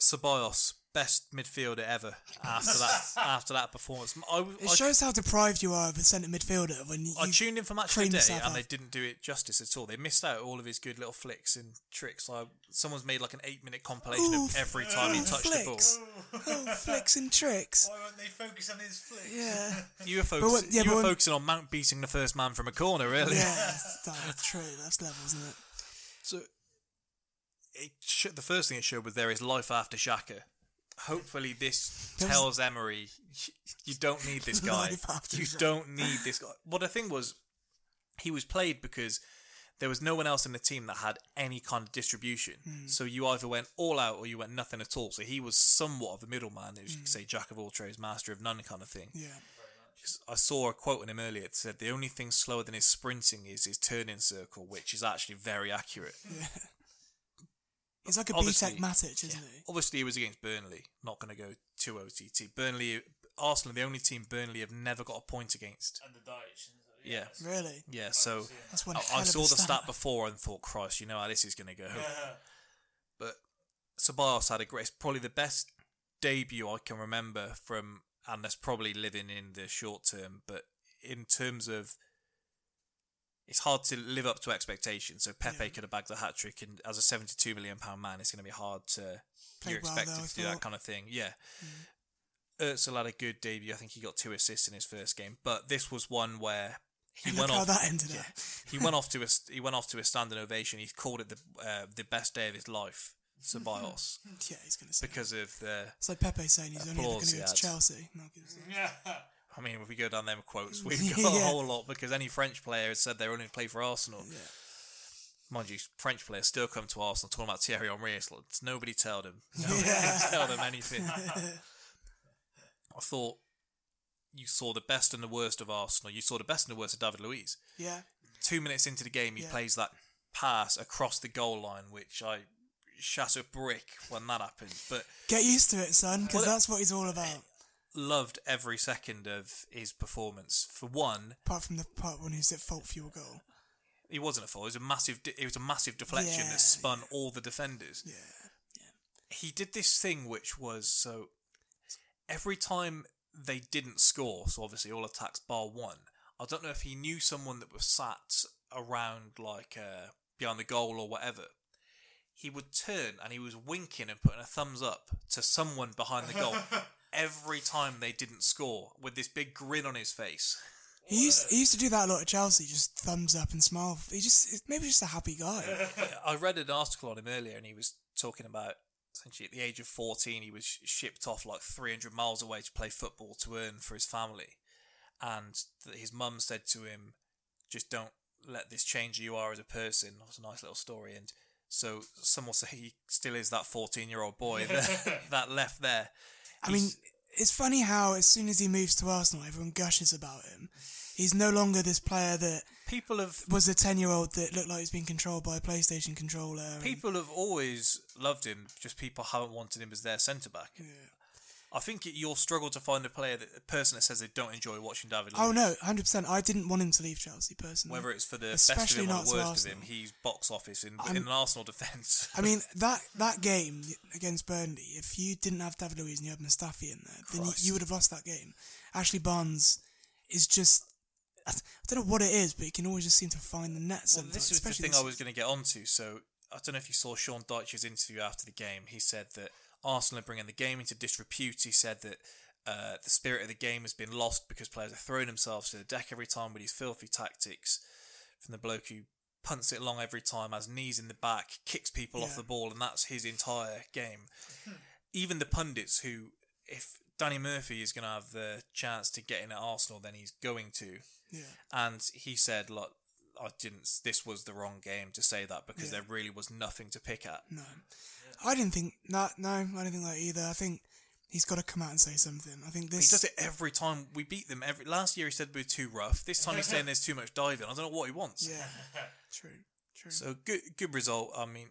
Ceballos, best midfielder ever after that after that performance. I, It I- shows how deprived you are of a centre midfielder when you. I tuned in for match of the day yourself and they didn't do it justice at all. They missed out all of his good little flicks and tricks. Like someone's made like an eight minute compilation Ooh, of every time he touched flicks. the ball. oh, flicks and tricks. Why weren't they focus on his flicks? Yeah. You were, But focus- when- yeah, you were when- focusing on Mount beating the first man from a corner, really. Yeah, that's true. That's level, isn't it? So, it sh- the first thing it showed was there is life after Xhaka. Hopefully, this tells Emery you don't need this guy. You don't need this guy. Well, the thing was, he was played because there was no one else in the team that had any kind of distribution. Hmm. So you either went all out or you went nothing at all. So he was somewhat of a middleman, as you Hmm. could say, jack of all trades, master of none kind of thing. Yeah. I saw a quote on him earlier that said the only thing slower than his sprinting is his turning circle, which is actually very accurate. Yeah. He's like a Obviously- BTEC Matic, isn't he? Obviously, he was against Burnley. Not going to go to OTT. Burnley, Arsenal, the only team Burnley have never got a point against. And the Dutch. Yeah, Really? yeah. So That's one I, I saw the stat. stat before and thought, Christ, you know how this is going to go. Yeah. But Ceballos had a great, it's probably the best debut I can remember from, and that's probably living in the short term. But in terms of, it's hard to live up to expectations. So Pepe could have bagged the hat trick, and as a seventy-two million pound man, it's going to be hard to. Played you're well, expected though, to do that kind of thing, yeah. Özil had a good debut. I think he got two assists in his first game, but this was one where he And went look how off. that ended yeah, up. he went off to a he went off to a standing ovation. He called it the uh, the best day of his life, Ceballos, Yeah, he's going to say. because of the. It's like Pepe saying he's only going to go to. Chelsea. Not Yeah. I mean, if we go down them quotes, we've got a whole lot because any French player has said they're only play for Arsenal. Mind you, French players still come to Arsenal talking about Thierry Henry. It's like, nobody tell them. Nobody tell them anything. I thought you saw the best and the worst of Arsenal. You saw the best and the worst of David Luiz. Yeah. Two minutes into the game, he Yeah. plays that pass across the goal line, which I shatter brick when that happens. But Get used to it, son, because Well, that's what he's all about. Loved every second of his performance. For one, Apart from the part when he's at fault for your goal. he wasn't at fault. It was a massive. It was a massive deflection Yeah, that spun all the defenders. Yeah. He did this thing which was so. Every time they didn't score, so obviously all attacks bar one. I don't know if he knew someone that was sat around like uh, behind the goal or whatever. He would turn and he was winking and putting a thumbs up to someone behind the goal every time they didn't score with this big grin on his face. He used, he used to do that a lot at Chelsea, just thumbs up and smile. He just maybe just a happy guy. I read an article on him earlier, and he was talking about essentially at the age of 14, he was shipped off like 300 miles away to play football to earn for his family. And that his mum said to him, just don't let this change who you are as a person. That was a nice little story. And so some will say he still is that 14 year old boy that, that left there. I mean, it's funny how as soon as he moves to Arsenal, everyone gushes about him. He's no longer this player that people have was a ten year old that looked like he was being controlled by a PlayStation controller. and- people have always loved him. Just people haven't wanted him as their centre back. I think you'll struggle to find a player that a person that says they don't enjoy watching David. Oh no, hundred percent. I didn't want him to leave Chelsea personally. Whether it's for the best of Especially him or not the worst of him, he's box office in, I'm- in an Arsenal defence. I mean that that game against Burnley. If you didn't have David Luiz and you had Mustafi in there, then you, you would have lost that game. Ashley Barnes is just. I don't know what it is, but he can always just seem to find the net. Well, this was the thing this I was going to get onto. So I don't know if you saw Sean Dyche's interview after the game. He said that Arsenal are bringing the game into disrepute. He said that uh, the spirit of the game has been lost because players are throwing themselves to the deck every time with these filthy tactics. From the bloke who punts it long every time, has knees in the back, kicks people off the ball, and that's his entire game. Even the pundits who, if Danny Murphy is going to have the chance to get in at Arsenal, then he's going to. Yeah. And he said, "Look, I didn't. This was the wrong game to say that because Yeah. there really was nothing to pick at." No, I didn't think that. No, I didn't think that either. I think he's got to come out and say something. I think this. He does it every time we beat them. Every last year he said we were too rough. This time he's saying there's too much diving. I don't know what he wants. Yeah, true, true. So good, good result. I mean,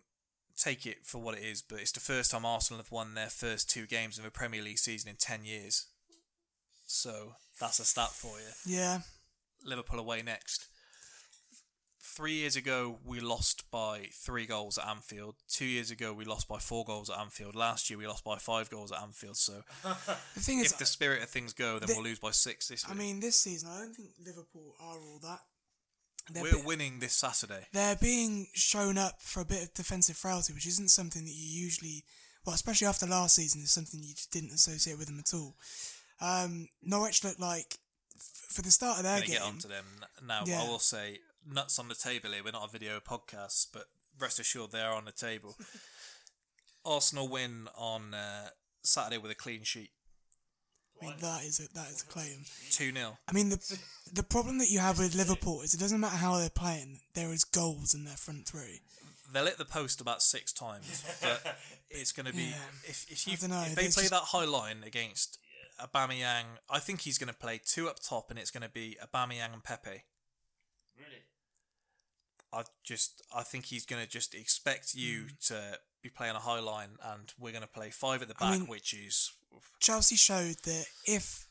take it for what it is, but it's the first time Arsenal have won their first two games of a Premier League season in ten years. So that's a stat for you. Yeah, Liverpool away next. Three years ago, we lost by three goals at Anfield. Two years ago, we lost by four goals at Anfield. Last year, we lost by five goals at Anfield. So, the thing is, if the spirit of things go, then the- we'll lose by six this I mean, this season I don't think Liverpool are all that. They're We're bit- winning this Saturday. they're being shown up for a bit of defensive frailty, which isn't something that you usually, well, especially after last season, is something you just didn't associate with them at all. Um, Norwich looked like, f- for the start of their Gonna game, get onto them now. Yeah. I will say nuts on the table here. We're not a video podcast, but rest assured they are on the table. Arsenal win on uh, Saturday with a clean sheet, I mean, that is a, that is a claim. two 0 I mean, the the problem that you have with Liverpool is it doesn't matter how they're playing, there is goals in their front three. They'll hit the post about six times, but it's going to be Yeah. if if I you dunno, if they play just- that high line against Aubameyang, I think he's going to play two up top, and it's going to be Aubameyang and Pepe. Really? I just I think he's going to just expect you hmm. to be playing a high line, and we're going to play five at the I back, mean- which is Chelsea showed that if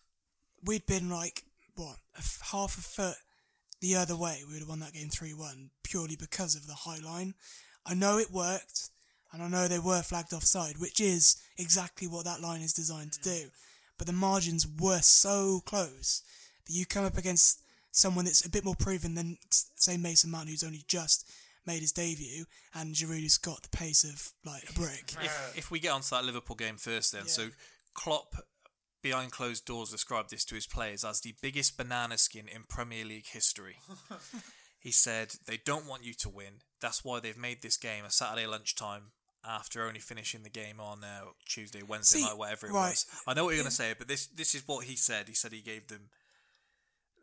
we'd been like what a f- half a foot the other way, we would have won that game three one purely because of the high line. I know it worked, and I know they were flagged offside, which is exactly what that line is designed to hmm. do. But the margins were so close that you come up against someone that's a bit more proven than say Mason Mount, who's only just made his debut, and Giroud, who's got the pace of like a brick. if if we get onto that Liverpool game first, then so Klopp behind closed doors described this to his players as the biggest banana skin in Premier League history. he said they don't want you to win. That's why they've made this game a Saturday lunchtime after only finishing the game on uh, Tuesday, Wednesday See, night, whatever it right. was. I know what you're going to say, but this this is what he said. He said he gave them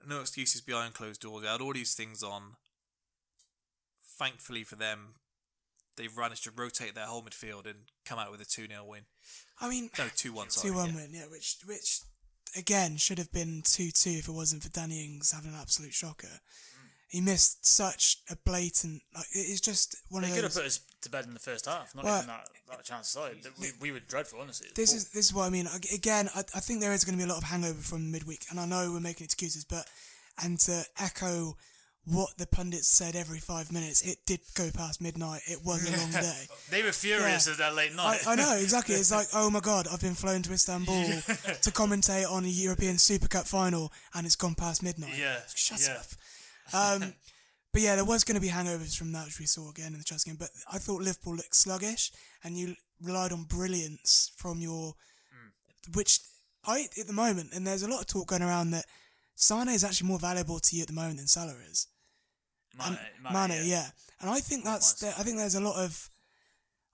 no excuses behind closed doors. They had all these things on. Thankfully for them, they've managed to rotate their whole midfield and come out with a 2 0 win. I mean, No, 2 1, sorry. two one yeah. win, yeah, which which again should have been two two if it wasn't for Danny Ings having an absolute shocker. Mm. He missed such a blatant like it- it's just one They of could have put us to bed in the first half. Not Well, even that, that chance aside. We, we were dreadful, honestly. This is this is what I mean. Again, I, I think there is going to be a lot of hangover from midweek, and I know we're making excuses, but and to echo what the pundits said every five minutes, it did go past midnight. It was a long day. They were furious Yeah. at that late I, night. I know exactly. It's like, oh my god, I've been flown to Istanbul to commentate on a European Super Cup final, and it's gone past midnight. Yeah, shut yeah. up. Um, but yeah, there was going to be hangovers from that, which we saw again in the Chelsea game. But I thought Liverpool looked sluggish, and you relied on brilliance from your, hmm. which I at the moment, and there's a lot of talk going around that Sane is actually more valuable to you at the moment than Salah is. Mane, Mane, Mane, yeah. And I think that's there, I think there's a lot of,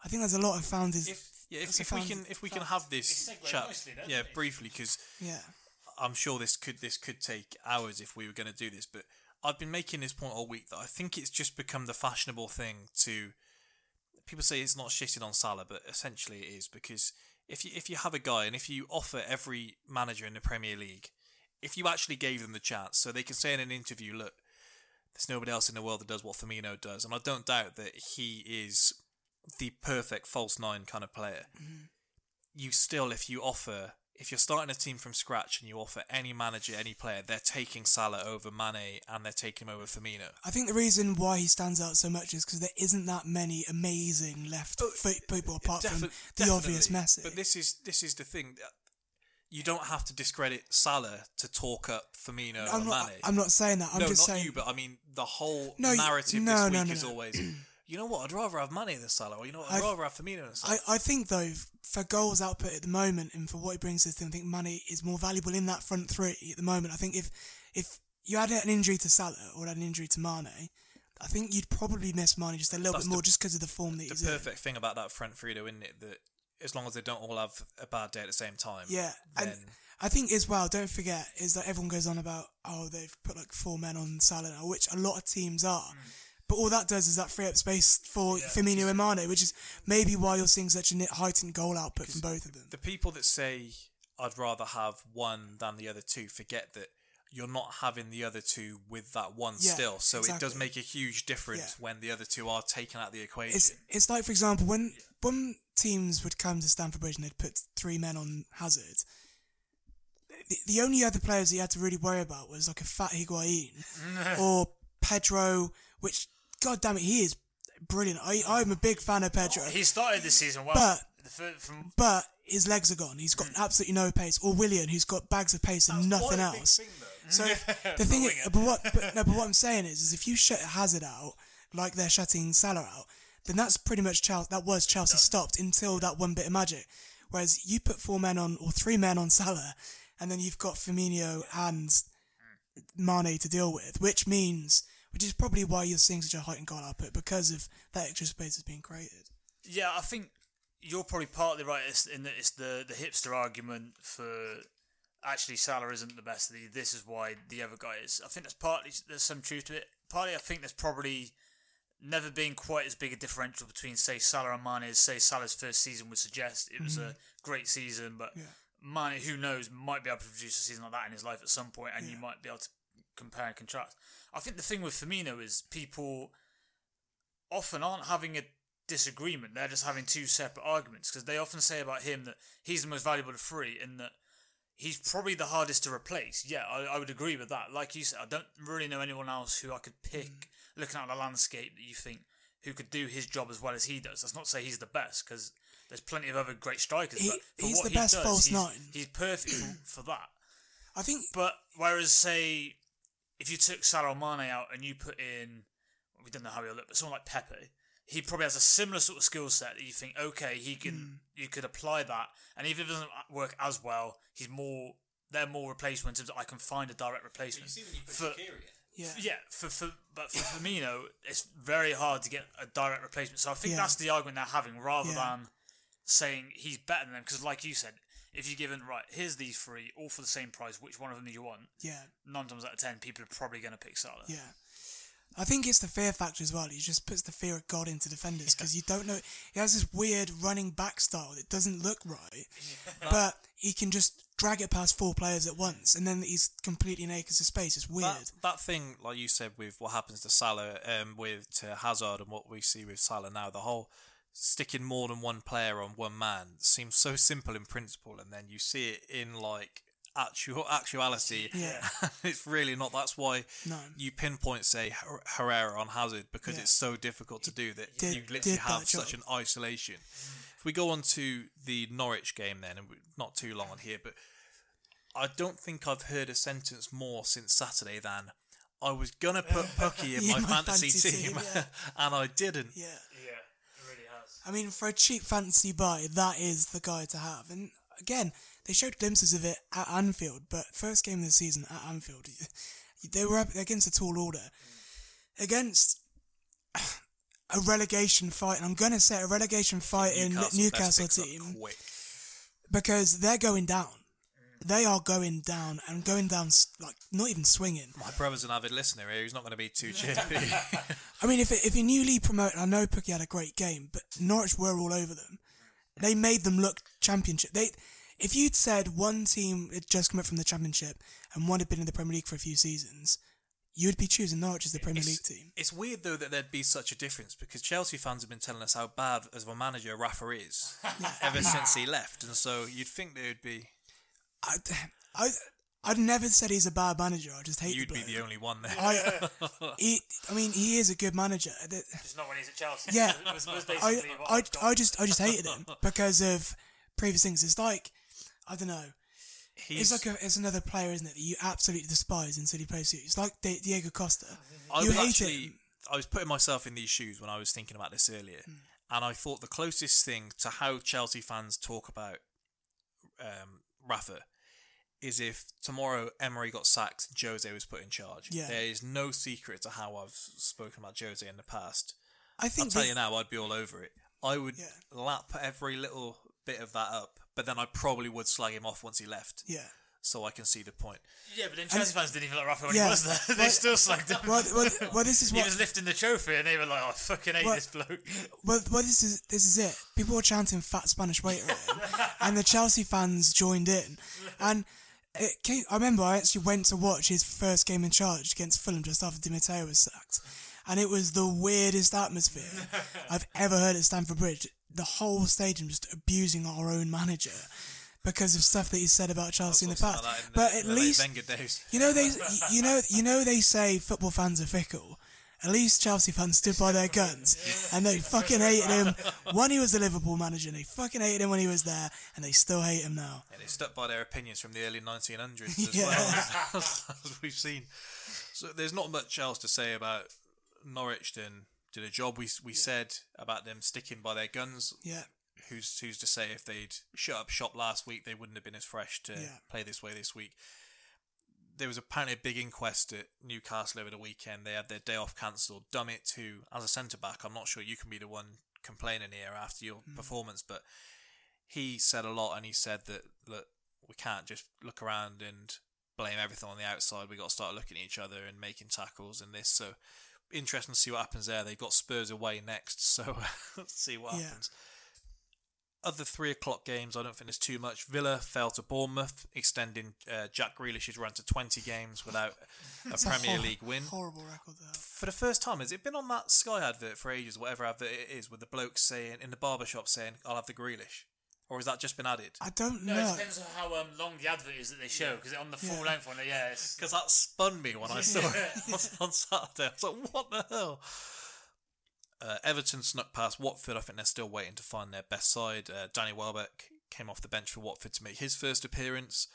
I think there's a lot of founders. Yeah, if, that's a if we can if we can have this chat, nicely, yeah, it? briefly, because Yeah. I'm sure this could this could take hours if we were going to do this. But I've been making this point all week that I think it's just become the fashionable thing to. People say it's not shitting on Salah, but essentially it is because if you if you have a guy and if you offer every manager in the Premier League, if you actually gave them the chance, so they can say in an interview, look, there's nobody else in the world that does what Firmino does, and I don't doubt that he is the perfect false nine kind of player. Mm-hmm. You still, if you offer, if you're starting a team from scratch and you offer any manager, any player, they're taking Salah over Mane and they're taking him over Firmino. I think the reason why he stands out so much is because there isn't that many amazing left foot people apart from Defi- the obvious. Messi. But this is this is the thing. You don't have to discredit Salah to talk up Firmino I'm or not. Mane. I'm not saying that. I'm no, just not saying. you, but I mean the whole No, you- narrative no, this week is always, you know what? I'd rather have Mane than Salah, or you know what? I'd I've- rather have Firmino than Salah. I, I think though, for goals output at the moment and for what he brings to the team, I think Mane is more valuable in that front three at the moment. I think if if you had an injury to Salah or had an injury to Mane, I think you'd probably miss Mane just a little That's bit the- more just because of the form that the he's in. perfect thing about that front three, though, isn't it? That as long as they don't all have a bad day at the same time, Yeah, then and I think as well, don't forget, is that everyone goes on about, oh, they've put like four men on Salah now, which a lot of teams are. Mm. But all that does is that free up space for Firmino and Mane, which is maybe why you're seeing such a heightened goal output from both of them. the people that say I'd rather have one than the other two forget that you're not having the other two with that one Yeah, still. So it does make a huge difference Yeah. when the other two are taken out of the equation. It's it's like, for example, when when teams would come to Stamford Bridge and they'd put three men on Hazard, the, the only other players that you had to really worry about was like a fat Higuain or Pedro, which, god damn it, he is brilliant. I, I'm a big fan of Pedro. He started the season well. But- from but his legs are gone. He's got mm. absolutely no pace. Or Willian, who's got bags of pace and nothing else. So if- the thing, is, but what, but, no, but what I'm saying is, is if you shut Hazard out like they're shutting Salah out, then that's pretty much Chelsea. That was Chelsea stopped until that one bit of magic. Whereas you put four men on or three men on Salah, and then you've got Firmino and mm. Mane to deal with, which means, which is probably why you're seeing such a heightened goal output because of that extra space that's being created. Yeah, I think you're probably partly right in that it's the, the hipster argument for actually Salah isn't the best. The, this is why the other guy is. I think there's partly there's some truth to it. Partly, I think there's probably never been quite as big a differential between say Salah and Mane as say Salah's first season would suggest. It was a mm-hmm. great season, but Yeah. Mane, who knows, might be able to produce a season like that in his life at some point, and you might be able to compare and contrast. I think the thing with Firmino is people often aren't having a disagreement. They're just having two separate arguments because they often say about him that he's the most valuable of three and that he's probably the hardest to replace. Yeah, I, I would agree with that. Like you said, I don't really know anyone else who I could pick mm. looking at the landscape that you think who could do his job as well as he does. That's not to say he's the best because there's plenty of other great strikers. He- but for he's what the he best does, false he's, nine. He's perfect for, for that. I think But whereas, say, if you took Salah or Mane out and you put in, we don't know how he'll look, but someone like Pepe, he probably has a similar sort of skill set that you think, okay, he can, Hmm. you could apply that, and even if it doesn't work as well, he's more, they're more replaceable in terms of I can find a direct replacement. for, yeah. yeah, for, for but for Firmino, it's very hard to get a direct replacement. So I think Yeah. that's the argument they're having, rather Yeah. than saying he's better than them. Because, like you said, if you're given right, here's these three, all for the same price, which one of them do you want? Yeah. Nine times out of ten, people are probably going to pick Salah. Yeah. I think it's the fear factor as well. He just puts the fear of God into defenders because you don't know. He has this weird running back style that doesn't look right, but he can just drag it past four players at once, and then he's completely naked of space. It's weird. That, that thing, like you said, with what happens to Salah, um, with to Hazard, and what we see with Salah now, the whole sticking more than one player on one man seems so simple in principle, and then you see it in like actual actuality. Yeah. it's really not. That's why No. you pinpoint say Her- Herrera on Hazard because Yeah. it's so difficult to do that. did- you literally have such an isolation. If we go on to the Norwich game then, and not too long on here, but I don't think I've heard a sentence more since Saturday than I was gonna put Pukki in my, my fantasy, fantasy team, team, yeah. and I didn't. yeah. Yeah, it really has. I mean, for a cheap fantasy buy, that is the guy to have. And again, they showed glimpses of it at Anfield, but first game of the season at Anfield, they were up against a tall order, against a relegation fight. And I'm gonna say a relegation fight in Newcastle, Newcastle team because they're going down. They are going down and going down like not even swinging. My brother's an avid listener here. He's not going to be too chippy. I mean, if if you're newly promoted, I know Pukki had a great game, but Norwich were all over them. They made them look championship. They, if you'd said one team had just come up from the championship and one had been in the Premier League for a few seasons, you would be choosing Norwich as the Premier It's- League team. It's weird though that there'd be such a difference because Chelsea fans have been telling us how bad as a manager Rafa is ever since he left, and so you'd think they would be. I, I, I'd never said he's a bad manager. I just hate You'd the be the only one there. I, he, I mean, he is a good manager. The- It's not when he's at Chelsea. Yeah, was, was I, basically I, I've. I just, I just hated him because of previous things. It's like, I don't know. He's- it's like a, it's another player, isn't it? That you absolutely despise until he plays you. It's like Di- Diego Costa. I you was hate actually, him. I was putting myself in these shoes when I was thinking about this earlier, Hmm. and I thought the closest thing to how Chelsea fans talk about um, Rafa is if tomorrow Emery got sacked, Jose was put in charge. Yeah. There is no secret to how I've spoken about Jose in the past. I think I'll tell you now, I'd be all over it. I would lap every little bit of that up, but then I probably would slag him off once he left. Yeah. So I can see the point. Yeah, but then Chelsea fans didn't even like Rafa when Yeah, he was there. they well- still slagged him. well- well- well, this is he was lifting the trophy, and they were like, "Oh, I fucking hate Well- this bloke." Well, well, this is this is it. People were chanting "fat Spanish waiter," at him, and the Chelsea fans joined in. And Uh, it came, I remember I actually went to watch his first game in charge against Fulham just after Di Matteo was sacked, and it was the weirdest atmosphere I've ever heard at Stamford Bridge. The whole stadium just abusing our own manager because of stuff that he said about Chelsea in the past. about that in the- But at least you know they you know you know they say football fans are fickle. At least Chelsea fans stood by their guns and they fucking hated him when he was the Liverpool manager. And they fucking hated him when he was there, and they still hate him now. And they stuck by their opinions from the early 1900s as Yeah. well, as we've seen. So there's not much else to say about Norwich than did a job we we said about them sticking by their guns. Yeah. Who's who's to say if they'd shut up shop last week they wouldn't have been as fresh to Yeah. play this way this week. There was apparently a big inquest at Newcastle over the weekend. They had their day off cancelled. Dummett, who as a centre back, I'm not sure you can be the one complaining here after your hmm. performance, but he said a lot, and he said that look, we can't just look around and blame everything on the outside. We've got to start looking at each other and making tackles and this. So interesting to see what happens there. They've got Spurs away next, so uh, let's see what Yeah. happens. Other three o'clock games, I don't think there's too much. Villa fell to Bournemouth, extending uh, Jack Grealish's run to 20 games without a It's Premier hor- League win. Horrible record there. For the first time, has it been on that Sky advert for ages, whatever advert it is, with the bloke saying in the barber shop saying, "I'll have the Grealish," or has that just been added? I don't No, know. it depends on how um, long the advert is that they show. Because on the full Yeah. length one, yeah, Because that spun me when I saw it on, on Saturday. I was like, "What the hell?" Uh, Everton snuck past Watford. I think they're still waiting to find their best side. Uh, Danny Welbeck came off the bench for Watford to make his first appearance.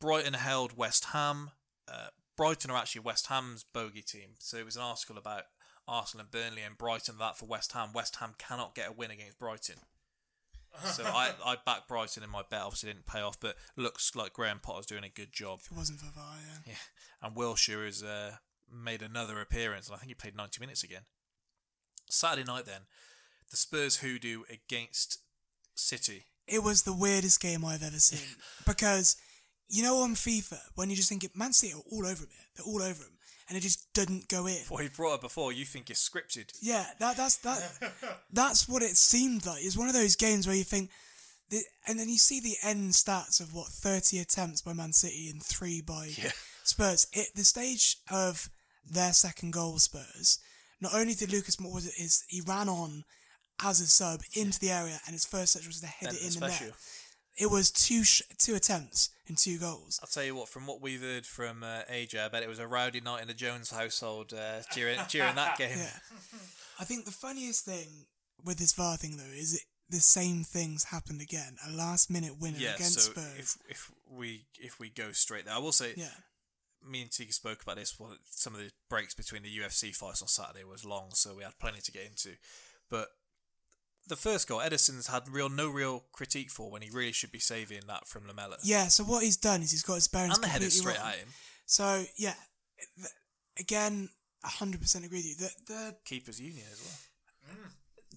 Brighton held West Ham. Uh, Brighton are actually West Ham's bogey team. So it was an article about Arsenal and Burnley and Brighton that for West Ham. West Ham cannot get a win against Brighton. So I, I backed Brighton in my bet. Obviously didn't pay off, but looks like Graham Potter's doing a good job. If it wasn't for VAR, yeah. Yeah, and Wilshere has uh, made another appearance, and I think he played 90 minutes again. Saturday night, then, the Spurs hoodoo against City. It was the weirdest game I've ever seen because you know on FIFA when you just think it, Man City are all over him. here. They're all over him, and it just didn't go in. What he brought up before, you think it's scripted. Yeah, that that's that that's what it seemed like. It's one of those games where you think, the, and then you see the end stats of what thirty attempts by Man City and three by Spurs. It the stage of their second goal, Spurs. Not only did Lucas Moura was it is he ran on as a sub into the area, and his first touch was to head it in the net. It was two sh- two attempts and two goals. I'll tell you what, from what we've heard from uh, AJ, I bet it was a rowdy night in the Jones household uh, during during that game. Yeah. I think the funniest thing with this VAR thing though is it, the same things happened again. A last minute winner Yeah, against so Spurs. if if we if we go straight there, I will say, Yeah. Me and Tiki spoke about this. Well, some of the breaks between the UFC fights on Saturday was long, so we had plenty to get into. But the first goal, Ederson's had real no real critique for when he really should be saving that from Lamela. Yeah, so what he's done is he's got his bearings and the header completely straight wrong. at him. So yeah, th- again, hundred percent agree with you. The the Keepers Union as well.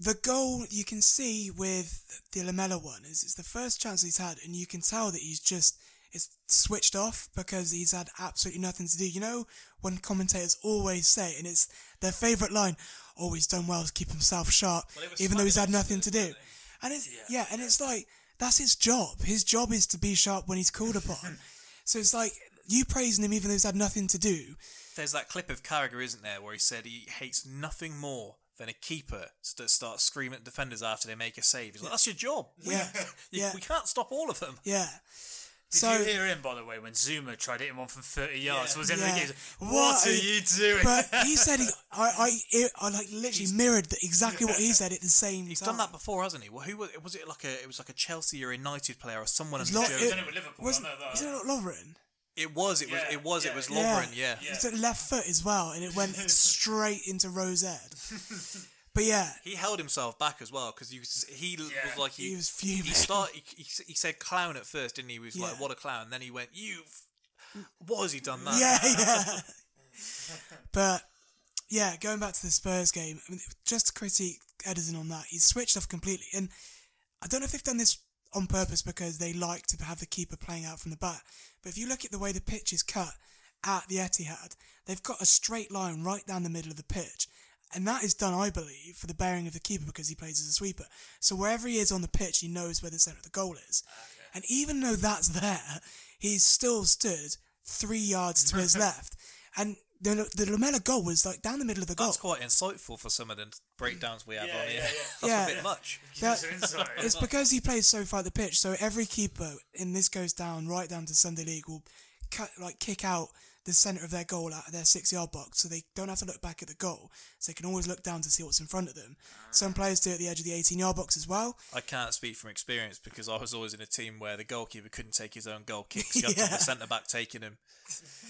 the goal you can see with the Lamela one is it's the first chance he's had, and you can tell that he's just it's switched off because he's had absolutely nothing to do. You know when commentators always say, and it's their favourite line, oh, "Always done well to keep himself sharp, Well, even though he's had nothing to do." And it's yeah, and it's like that's his job. His job is to be sharp when he's called upon. so it's like you praising him even though he's had nothing to do. there's that clip of Carragher, isn't there, where he said he hates nothing more than a keeper that starts screaming at defenders after they make a save. He's like, "That's your job. We, Yeah, you- yeah. we can't stop all of them." Yeah. Did so you hear him, by the way, when Zouma tried hitting one from 30 yards? Was in the Yeah. game. What, are you doing? But he said he, I, I, I like literally mirrored the, exactly what he said at the same He's time. done that before, hasn't he? Well, who was, was it? Like a it was like a Chelsea or a United player or someone. It's under not, Joe- it, wasn't, is it not Lovren? It was. It was. Yeah, It was. yeah, it was Yeah. Lovren. Yeah. It's a left foot as well, and it went straight into Rose Ed. But yeah, He held himself back as well because he was, he l- was like he, He was fuming. He start he, he, he said clown at first, didn't he? He was Yeah. like what a clown. Then he went you. What has he done that? yeah, yeah. but yeah, going back to the Spurs game, I mean, just to critique Ederson on that, he's switched off completely, and I don't know if they've done this on purpose because they like to have the keeper playing out from the back. But if you look at the way the pitch is cut at the Etihad, they've got a straight line right down the middle of the pitch. And that is done, I believe, for the bearing of the keeper because he plays as a sweeper. So wherever he is on the pitch, he knows where the centre of the goal is. And even though that's there, he's still stood three yards to his left. And the, the Lamela goal was like down the middle of the goal. That's quite insightful for some of the breakdowns we have Yeah, on here. yeah, yeah. That's Yeah. a bit much. That- Gives us insight. it's because he plays so far the pitch. So every keeper, and this goes down right down to Sunday League, will cut like kick out the centre of their goal out of their six yard box, so they don't have to look back at the goal. So they can always look down to see what's in front of them. Some players do it at the edge of the 18 yard box as well. I can't speak from experience because I was always in a team where the goalkeeper couldn't take his own goal kicks. You had Yeah. the centre back taking him.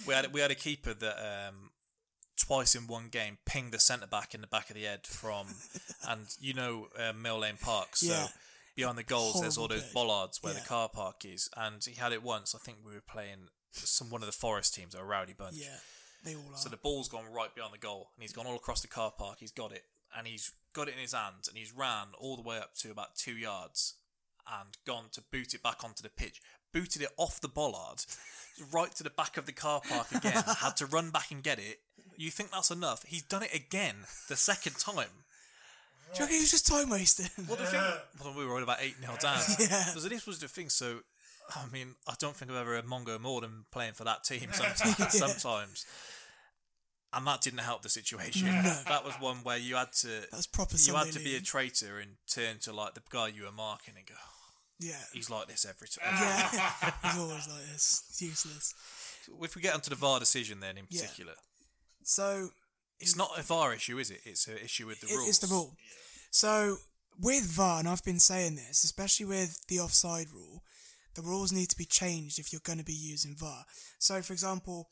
We had we had a keeper that um, twice in one game pinged the centre back in the back of the head from, and you know uh, Mill Lane Park. So Yeah. behind the goals, there's all those bollards where Yeah. the car park is, and he had it once. I think we were playing some one of the Forest teams, are a rowdy bunch. Yeah, they all are. So the ball's gone right behind the goal, and he's gone all across the car park. He's got it, and he's got it in his hands, and he's ran all the way up to about two yards, and gone to boot it back onto the pitch. Booted it off the bollard, right to the back of the car park again. had to run back and get it. You think that's enough? He's done it again, the second time. Do you reckon he was just time wasting? Well, the thing, well, we were all about eight 0 down. Yeah. So this was the thing. So, I mean, I don't think I've ever heard Mongo than playing for that team. Sometimes, sometimes, and that didn't help the situation. That was one where you had to. That's proper You had to be a traitor and turn to like the guy you were marking and go, Yeah. "He's like this every time." Yeah. He's always like this. It's useless. If we get onto the VAR decision, then in Yeah. particular, So it's not a VAR issue, is it? It's an issue with the It- rules. It's the rule. So with VAR, and I've been saying this, especially with the offside rule, the rules need to be changed if you're going to be using VAR. So, for example,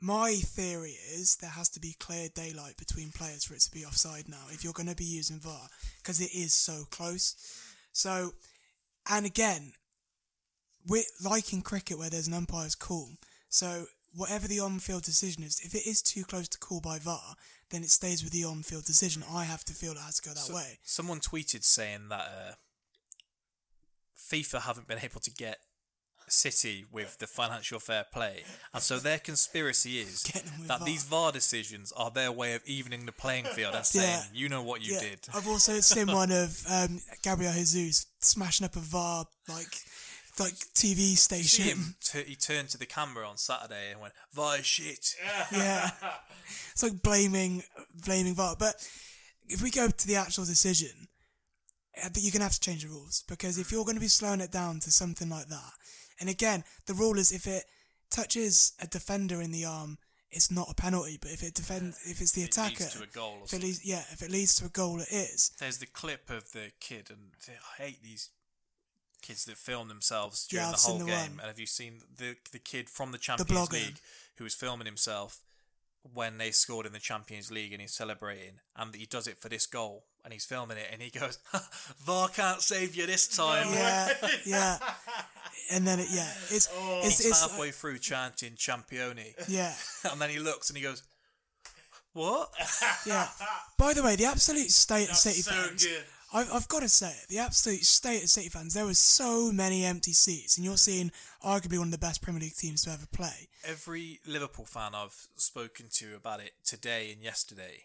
my theory is there has to be clear daylight between players for it to be offside now if you're going to be using VAR because it is so close. So, and again, we're like in cricket where there's an umpire's call. So whatever the on-field decision is, if it is too close to call by VAR, then it stays with the on-field decision. I have to feel it has to go that So- way. Someone tweeted saying that uh, FIFA haven't been able to get City with the financial fair play, and so their conspiracy is Getting them with that VAR. these VAR decisions are their way of evening the playing field and saying, Yeah. "You know what you yeah, did." I've also seen one of um, Gabriel Jesus smashing up a VAR like like TV station. him, t- he turned to the camera on Saturday and went, "VAR is shit." yeah, it's like blaming blaming VAR. But if we go to the actual decision, Think you're gonna have to change the rules because if you're going to be slowing it down to something like that, and again, the rule is if it touches a defender in the arm, it's not a penalty. But if it defends, if it's the It attacker, leads to a goal or if it leads, yeah, if it leads to a goal, it is. There's the clip of the kid, and I hate these kids that film themselves during Yeah, the whole the game. one. And have you seen the the kid from the Champions blogger. League who was filming himself when they scored in the Champions League and he's celebrating, and he does it for this goal, and he's filming it, and he goes, "VAR can't save you this time." Yeah, yeah. And then it, yeah, it's oh, it's it's halfway uh, through chanting "Champione," yeah, and then he looks and he goes, "What?" yeah. By the way, the absolute state of City so fans. good. I've, I've got to say it. The absolute state of City fans. There were so many empty seats, and you're seeing arguably one of the best Premier League teams to ever play. every Liverpool fan I've spoken to about it today and yesterday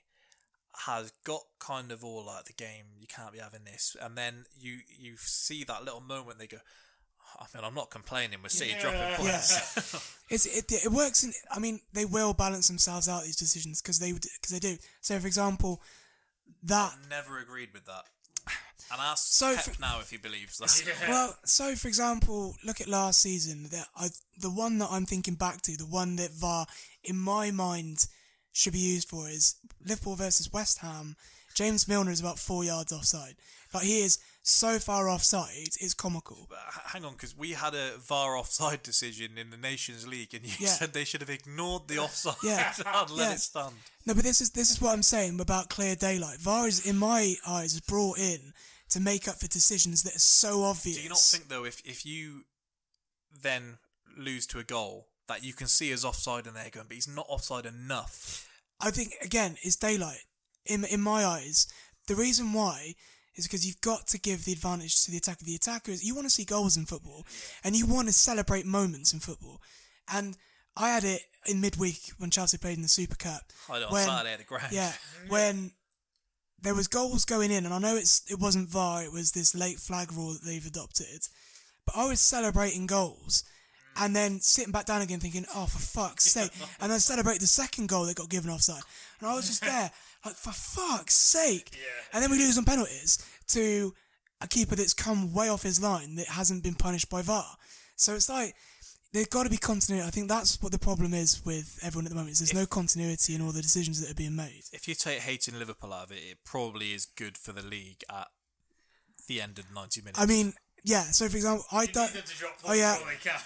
has got kind of all like the game. You can't be having this, and then you you see that little moment. They go, I mean, I'm not complaining with City dropping points. It's, it, it works. In, I mean, they will balance themselves out these decisions because they because they do. So, for example, that Never agreed with that. And ask So Pep for- now if he believes that. Well, so for example, look at last season. The, I, the one that I'm thinking back to, the one that VAR, in my mind, should be used for is Liverpool versus West Ham. James Milner is about four yards offside. Like, he is so far offside, it's comical. But hang on, because we had a VAR offside decision in the Nations League, and you Yeah. said they should have ignored the offside Yeah. and let Yeah. it stand. No, but this is this is what I'm saying about clear daylight. VAR is, in my eyes, brought in to make up for decisions that are so obvious. Do you not think though, if if you then lose to a goal that you can see as offside and they're going, but he's not offside enough. I think again, it's daylight. In in my eyes, the reason why is because you've got to give the advantage to the attacker. The attacker is you want to see goals in football, and you want to celebrate moments in football. And I had it in midweek when Chelsea played in the Super Cup. I know, when- Saturday at the ground. Yeah, when there was goals going in, and I know it's it wasn't VAR, it was this late flag rule that they've adopted. But I was celebrating goals, and then sitting back down again, thinking, "Oh, for fuck's sake!" And then celebrate the second goal that got given offside, and I was just there, like, "For fuck's sake!" And then we lose on penalties to a keeper that's come way off his line that hasn't been punished by VAR. So it's like. There's got to be continuity. I think that's what the problem is with everyone at the moment. Is there's no continuity in all the decisions that are being made. If you take hating Liverpool out of it, it probably is good for the league at the end of 90 minutes. I mean, yeah. So for example, I don't. to drop Oh yeah.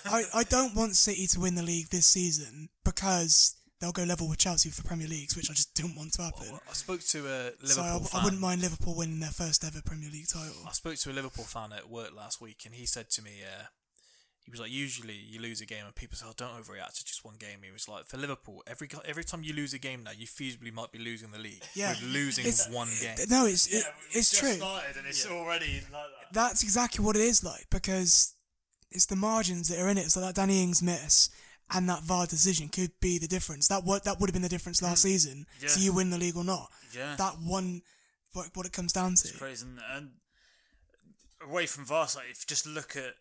I, I don't want City to win the league this season because they'll go level with Chelsea for Premier Leagues, which I just don't want to happen. I spoke to a Liverpool so I, fan. I wouldn't mind Liverpool winning their first ever Premier League title. I spoke to a Liverpool fan at work last week, and he said to me, uh, he was like, usually you lose a game, and people say, "Oh, don't overreact to just one game." He was like, for Liverpool, every every time you lose a game now, you feasibly might be losing the league. Yeah, with losing It's- one game. No, it's Yeah, it, it's just true. started and it's already like that. That's exactly what it is like because it's the margins that are in it. So that Danny Ings miss and that VAR decision could be the difference. That would that would have been the difference last hmm. season. Yeah. So you win the league or not. Yeah. That one, what, what it comes down to. It's crazy. And, and away from Vars, like, if you just look at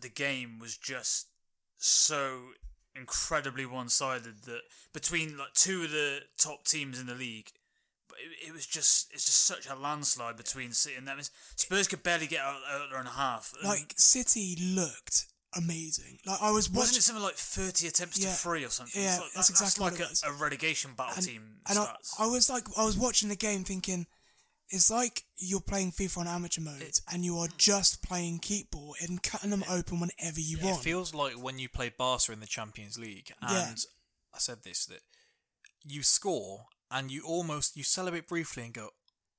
the game, was just so incredibly one-sided that between like two of the top teams in the league, but it, it was just it's just such a landslide between City and them. Spurs could barely get out, out there in a half. Like City looked amazing. Like I was watching, wasn't it something like thirty attempts Yeah. to three or something? Yeah, It's like, that's that- exactly like what it a, was. a relegation battle and, team and I. I was like, I was watching the game thinking, it's like you're playing FIFA on amateur mode and you are mm. just playing keep ball and cutting them open whenever you It want. It feels like when you play Barca in the Champions League, and Yeah. I said this that you score and you almost you celebrate briefly and go,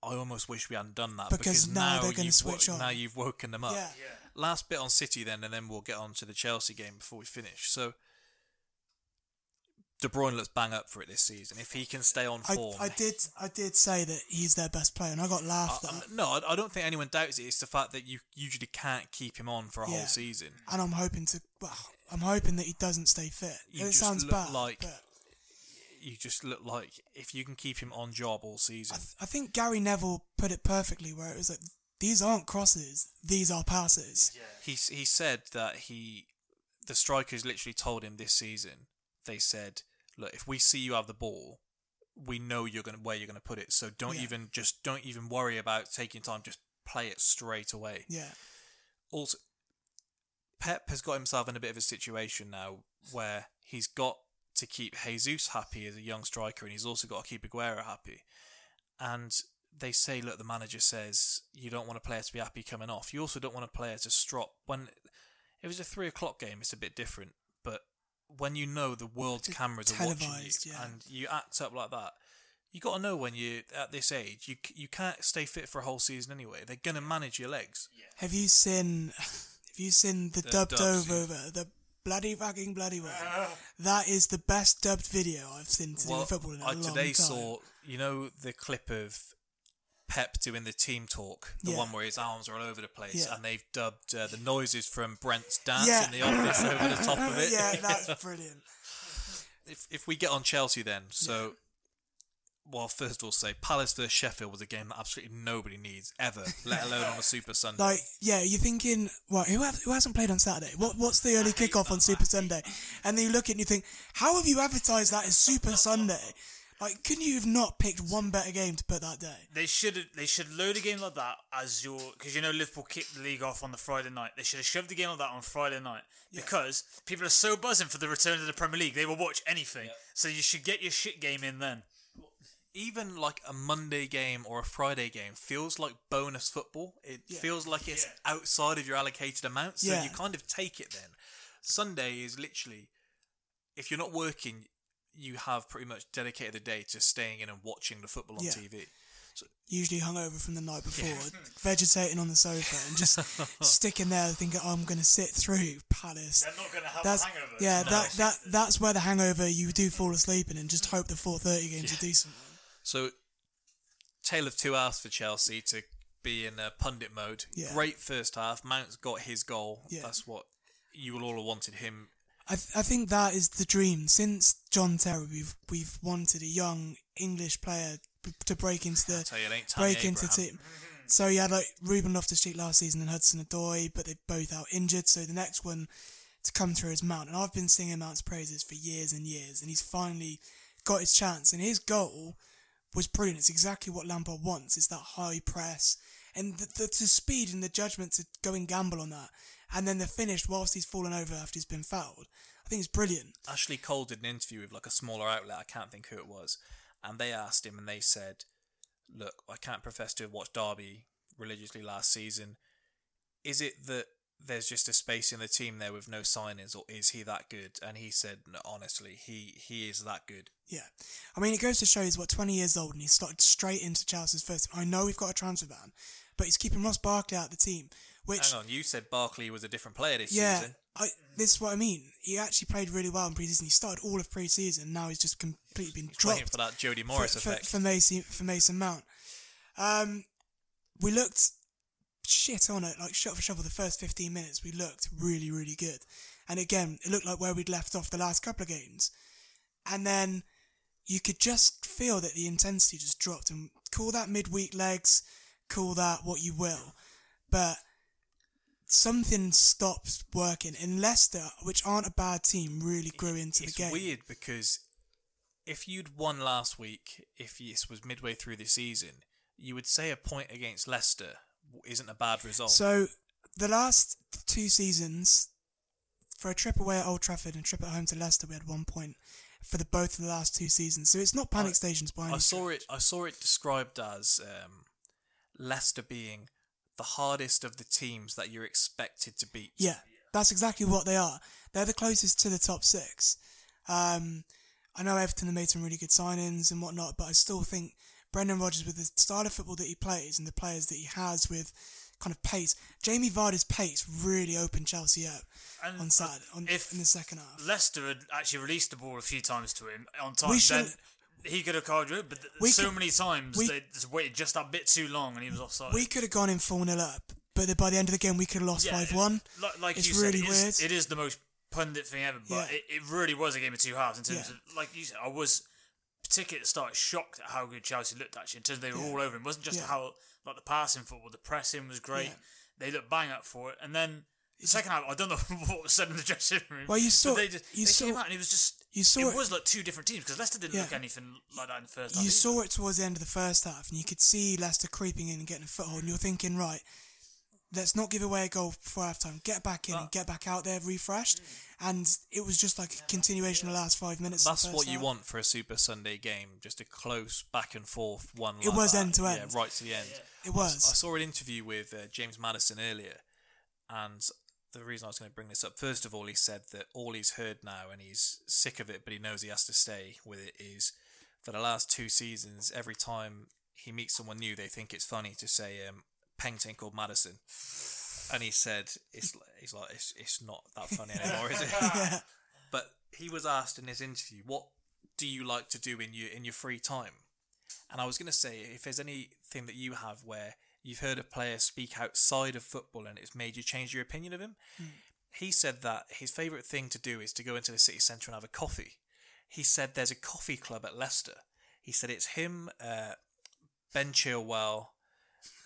I almost wish we hadn't done that Because now they're gonna you've switch on. Now you've woken them up. Yeah. Last bit on City then, and then we'll get on to the Chelsea game before we finish. So. De Bruyne looks bang up for it this season. If he can stay on I, form, I did I did say that he's their best player and I got laughed Uh, at. no, I, I don't think anyone doubts it. It's the fact that you usually can't keep him on for a Yeah. whole season. And I'm hoping to well, I'm hoping that he doesn't stay fit. You it sounds bad. like but you just look like if you can keep him on job all season. I think Gary Neville put it perfectly where it was like these aren't crosses, these are passes. He he said that he the strikers literally told him this season. They said, "Look, if we see you have the ball, we know you're gonna where you're gonna put it. So don't Yeah. even just don't even worry about taking time. Just play it straight away." Yeah. Also, Pep has got himself in a bit of a situation now where he's got to keep Jesus happy as a young striker, and he's also got to keep Aguero happy. And they say, look, the manager says you don't want a player to be happy coming off. You also don't want a player to strop. When it was a three o'clock game, it's a bit different. But when you know the world's It's cameras are watching you, yeah. and you act up like that, you got to know when you at this age, you you can't stay fit for a whole season anyway. They're gonna manage your legs. Have you seen have you seen the, The dubbed dubs, over the bloody fucking bloody one? that is the best dubbed video I've seen to do with football in a I long today time. saw you know the clip of Pep doing the team talk, the Yeah. one where his arms are all over the place, Yeah. and they've dubbed uh, the noises from Brent's dance Yeah. in the office over the top of it. yeah, that's brilliant. if if we get on Chelsea then, so well, first of all, say Palace versus Sheffield was a game that absolutely nobody needs ever, let alone on a Super Sunday. Like, yeah, you're thinking, well, who, have, who hasn't played on Saturday? What What's the early kickoff on Super Sunday? And then you look at it and you think, how have you advertised that as Super Sunday? Like, couldn't you have not picked one better game to put that day? They should they should load a game like that as your because you know Liverpool kicked the league off on the Friday night. They should have shoved a game like that on Friday night because people are so buzzing for the return to the Premier League. They will watch anything. So you should get your shit game in then. even like a Monday game or a Friday game feels like bonus football. It feels like it's outside of your allocated amount, so Yeah. you kind of take it then. Sunday is literally, if you're not working, you have pretty much dedicated the day to staying in and watching the football on Yeah. TV. Usually hungover from the night before, vegetating on the sofa and just sticking there thinking, oh, I'm going to sit through Palace. They're not going to have That's, a hangover. yeah, No. that, that that's where the hangover you do fall asleep in and just hope the 4.30 game's a decent one. So, tale of two halves for Chelsea to be in uh, pundit mode. Yeah. Great first half. Mount's got his goal. Yeah. That's what you will all have wanted him. I, th- I think that is the dream. Since John Terry, we've we've wanted a young English player b- to break into the tell you, it ain't Tammy break into team. So you had like Ruben Loftus-Cheek last season and Hudson Odoi, but they're both out injured. So the next one to come through is Mount, and I've been singing Mount's praises for years and years, and he's finally got his chance. And his goal was brilliant. It's exactly what Lampard wants. It's that high press and the, the, the speed and the judgment to go and gamble on that. And then the finish whilst he's fallen over after he's been fouled. I think it's brilliant. Ashley Cole did an interview with like a smaller outlet. I can't think who it was, and they asked him, and they said, "Look, I can't profess to have watched Derby religiously last season. Is it that there's just a space in the team there with no signings, or is he that good?" And he said, no, "Honestly, he he is that good." Yeah. I mean, it goes to show he's, what, 20 years old and he's started straight into Chelsea's first team. I know we've got a transfer ban, but he's keeping Ross Barkley out of the team, which, Hang on, you said Barkley was a different player this yeah, season. I, this is what I mean. He actually played really well in preseason. He started all of preseason. Now he's just completely been He's dropped for that Jody Morris for, for, effect. for Mason for Mason Mount. Um, we looked shit on it, like shot for shovel. The first fifteen minutes, we looked really, really good, and again, it looked like where we'd left off the last couple of games, and then you could just feel that the intensity just dropped. And call that midweek legs, call that what you will, but something stopped working. And Leicester, which aren't a bad team, really grew into it's the game. It's weird because if you'd won last week, if this was midway through the season, you would say a point against Leicester isn't a bad result. So the last two seasons, for a trip away at Old Trafford and a trip at home to Leicester, we had one point for the both of the last two seasons. So it's not panic I- stations by any I saw stretch. it. I saw it described as um, Leicester being the hardest of the teams that you're expected to beat. Yeah, that's exactly what they are. They're the closest to the top six. Um, I know Everton have made some really good signings and whatnot, but I still think Brendan Rodgers, with the style of football that he plays and the players that he has with kind of pace, Jamie Vardy's pace really opened Chelsea up And on Saturday, on, if in the second half. Leicester had actually released the ball a few times to him on time. We then should- he could have called it, but th- We so could- many times we- they just waited just that bit too long and he was offside. We could have gone in 4 0 up, but then by the end of the game, we could have lost Yeah, 5 1. Like, like it's you really said, weird. is, it is the most pundit thing ever, but Yeah. it, it really was a game of two halves in terms Yeah. of, like you said, I was particularly at the start shocked at how good Chelsea looked actually, in terms of they were Yeah. all over him. It wasn't just Yeah. how, like the passing football, the pressing was great. Yeah. They looked bang up for it. And then the second half, I don't know what was said in the dressing room. Well, you but saw- they, just, you they saw- came out and it was just, you saw it, it- was like two different teams because Leicester didn't Yeah. look anything like that in the first half. You either. saw it towards the end of the first half, and you could see Leicester creeping in and getting a foothold, and you're thinking, right, let's not give away a goal before half time. Get back in and get back out there refreshed. And it was just like a continuation of the last five minutes. That's first what you half. want for a Super Sunday game, just a close back and forth one. It like was that. end to Yeah, end. right to the end. It I was. s- I saw an interview with uh, James Maddison earlier, and the reason I was going to bring this up, first of all, he said that all he's heard now, and he's sick of it, but he knows he has to stay with it, is for the last two seasons, every time he meets someone new, they think it's funny to say um, Pengting called Maddison. And he said, it's, he's like, it's, it's not that funny anymore, is it? But he was asked in his interview, what do you like to do in your, in your free time? And I was going to say, if there's anything that you have where you've heard a player speak outside of football and it's made you change your opinion of him, he said that his favourite thing to do is to go into the city centre and have a coffee. He said there's a coffee club at Leicester. He said it's him, uh, Ben Chilwell,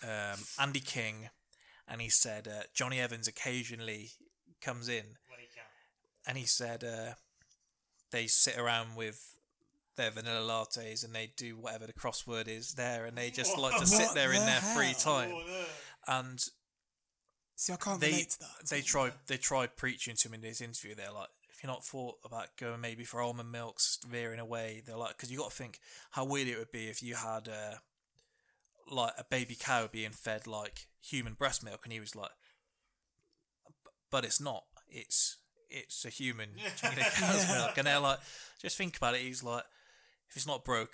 um, Andy King, and he said uh, Jonny Evans occasionally comes in, and he said uh, they sit around with their vanilla lattes and they do whatever the crossword is there, and they just like to sit there in the their free time, and See, I can't they relate to that. they try they try preaching to him in this interview. They're like, if you're not thought about going maybe for almond milks, veering away, they're like, because you got to think how weird it would be if you had a like a baby cow being fed like human breast milk, and he was like, but it's not. It's it's a human drinking a cow's milk, and they're like, just think about it. He's like. If it's not broke,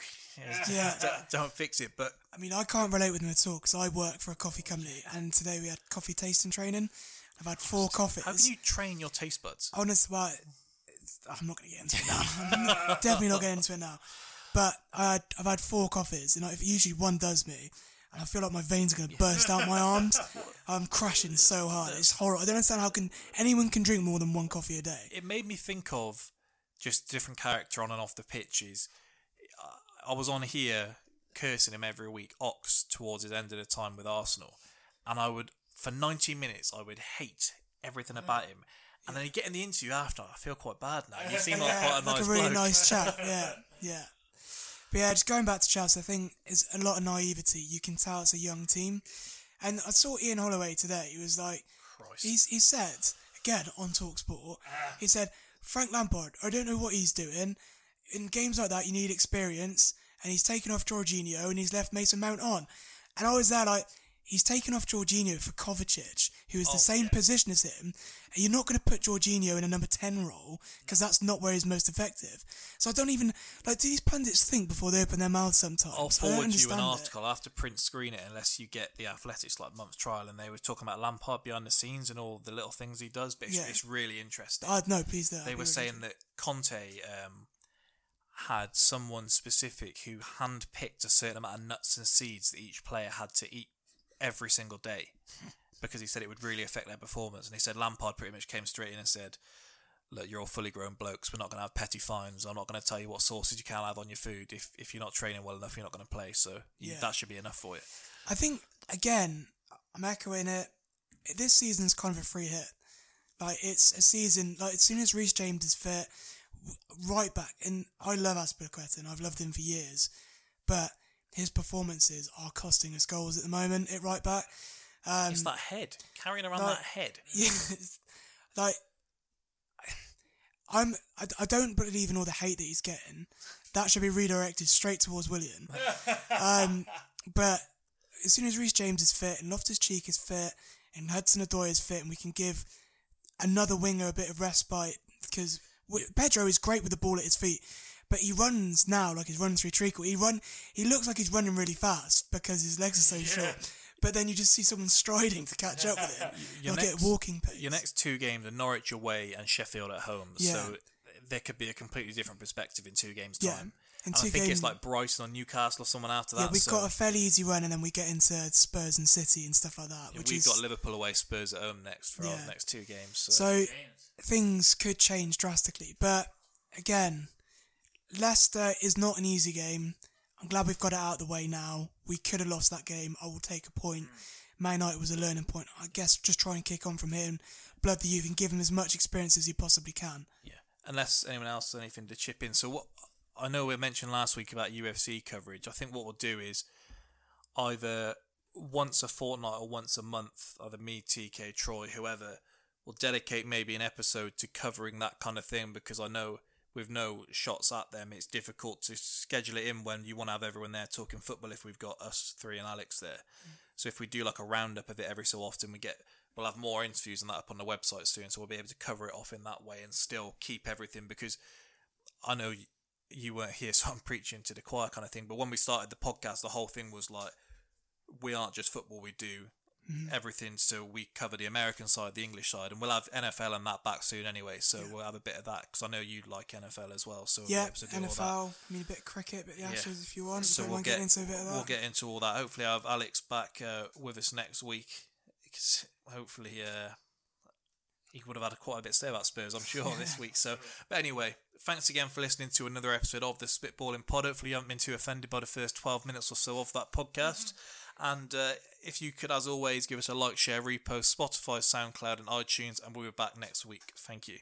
Yeah. don't, don't fix it. But I mean, I can't relate with them at all because I work for a coffee company, and today we had coffee tasting training. I've had four coffees. how can you train your taste buds? Honestly, well, I'm not going to get into it now. I'm definitely not getting into it now. But I had, I've had four coffees, and if usually one does me, and I feel like my veins are going to burst out my arms. I'm crashing so hard. It's horrible. I don't understand how can anyone can drink more than one coffee a day. it made me think of just different character on and off the pitch. I was on here cursing him every week, Ox, towards his end of the time with Arsenal, and I would for ninety minutes I would hate everything about mm. him, and then you get in the interview after, I feel quite bad now. You seem like Yeah, quite a like nice a really bloke. nice chap. Yeah, yeah. But yeah, just going back to Chelsea, I think it's a lot of naivety. You can tell it's a young team, and I saw Ian Holloway today. He was like, he's he said again on Talksport, he said Frank Lampard. I don't know what he's doing. In games like that, you need experience, and he's taken off Jorginho and he's left Mason Mount on. And I was there like, he's taken off Jorginho for Kovacic, who is the same position as him. And you're not going to put Jorginho in a number 10 role because that's not where he's most effective. So I don't even, like, do these pundits think before they open their mouths sometimes? I'll forward you an article. I have to print screen it unless you get the Athletics like month trial, and they were talking about Lampard behind the scenes and all the little things he does. But it's, Yeah. it's really interesting. Uh, no, please do. they were really saying that Conte um, had someone specific who handpicked a certain amount of nuts and seeds that each player had to eat every single day because he said it would really affect their performance. And he said Lampard pretty much came straight in and said, Look, you're all fully grown blokes. We're not going to have petty fines. I'm not going to tell you what sauces you can have on your food. If, if you're not training well enough, you're not going to play. So Yeah. that should be enough for you. I think again, I'm echoing it. This season's kind of a free hit. Like it's a season. Like as soon as Reece James is fit, right back. And I love Azpilicueta, and I've loved him for years, but his performances are costing us goals at the moment. At right back, um, it's that head. Carrying around like- that head. Yes, like I'm. I, I don't believe in all the hate that he's getting. That should be redirected straight towards Willian. um, but as soon as Reece James is fit and Loftus Cheek is fit and Hudson Odoi is fit, and we can give another winger a bit of respite because Pedro is great with the ball at his feet. But he runs now like he's running through treacle. He run. He looks like he's running really fast because his legs are so short. But then you just see someone striding to catch up with him, Your like next- at walking pace. Your next two games are Norwich away and Sheffield at home. Yeah. So there could be a completely different perspective in two games' Yeah. time. In And I think it's like Brighton or Newcastle or someone after that. Yeah, we've so got a fairly easy run, and then we get into Spurs and City and stuff like that. yeah, which we've is got Liverpool away, Spurs at home next for Yeah. our next two games. So, so things could change drastically. But again, Leicester is not an easy game. I'm glad we've got it out of the way now. We could have lost that game. I will take a point. Man United was a learning point. I guess just try and kick on from here and blood the youth and give him as much experience as you possibly can. yeah, unless anyone else has anything to chip in. So what I know we mentioned last week about UFC coverage. I think what we'll do is either once a fortnight or once a month, either me, TK, Troy, whoever, will dedicate maybe an episode to covering that kind of thing because I know with no shots at them, it's difficult to schedule it in when you want to have everyone there talking football. If we've got us three and Alex there, mm. so if we do like a roundup of it every so often, we get we'll have more interviews and that up on the website soon, so we'll be able to cover it off in that way and still keep everything because I know you weren't here, so I'm preaching to the choir kind of thing. But when we started the podcast, the whole thing was like, we aren't just football; we do everything. So we cover the American side, the English side, and we'll have NFL and that back soon anyway. So we'll have a bit of that because I know you like NFL as well. So Yeah, able to do all that. NFL. I mean, a bit of cricket, a bit of the Yeah. Ashes if you want. So we'll mind get into a bit of that. we'll get into all that. Hopefully, I'll have Alex back uh, with us next week. hopefully, uh, he would have had quite a bit to say about Spurs, I'm sure, this week. So, but anyway, thanks again for listening to another episode of the Spitballing Pod. Hopefully, you haven't been too offended by the first 12 minutes or so of that podcast. And uh, if you could, as always, give us a like, share, repost, Spotify, SoundCloud, and iTunes, and we'll be back next week. Thank you.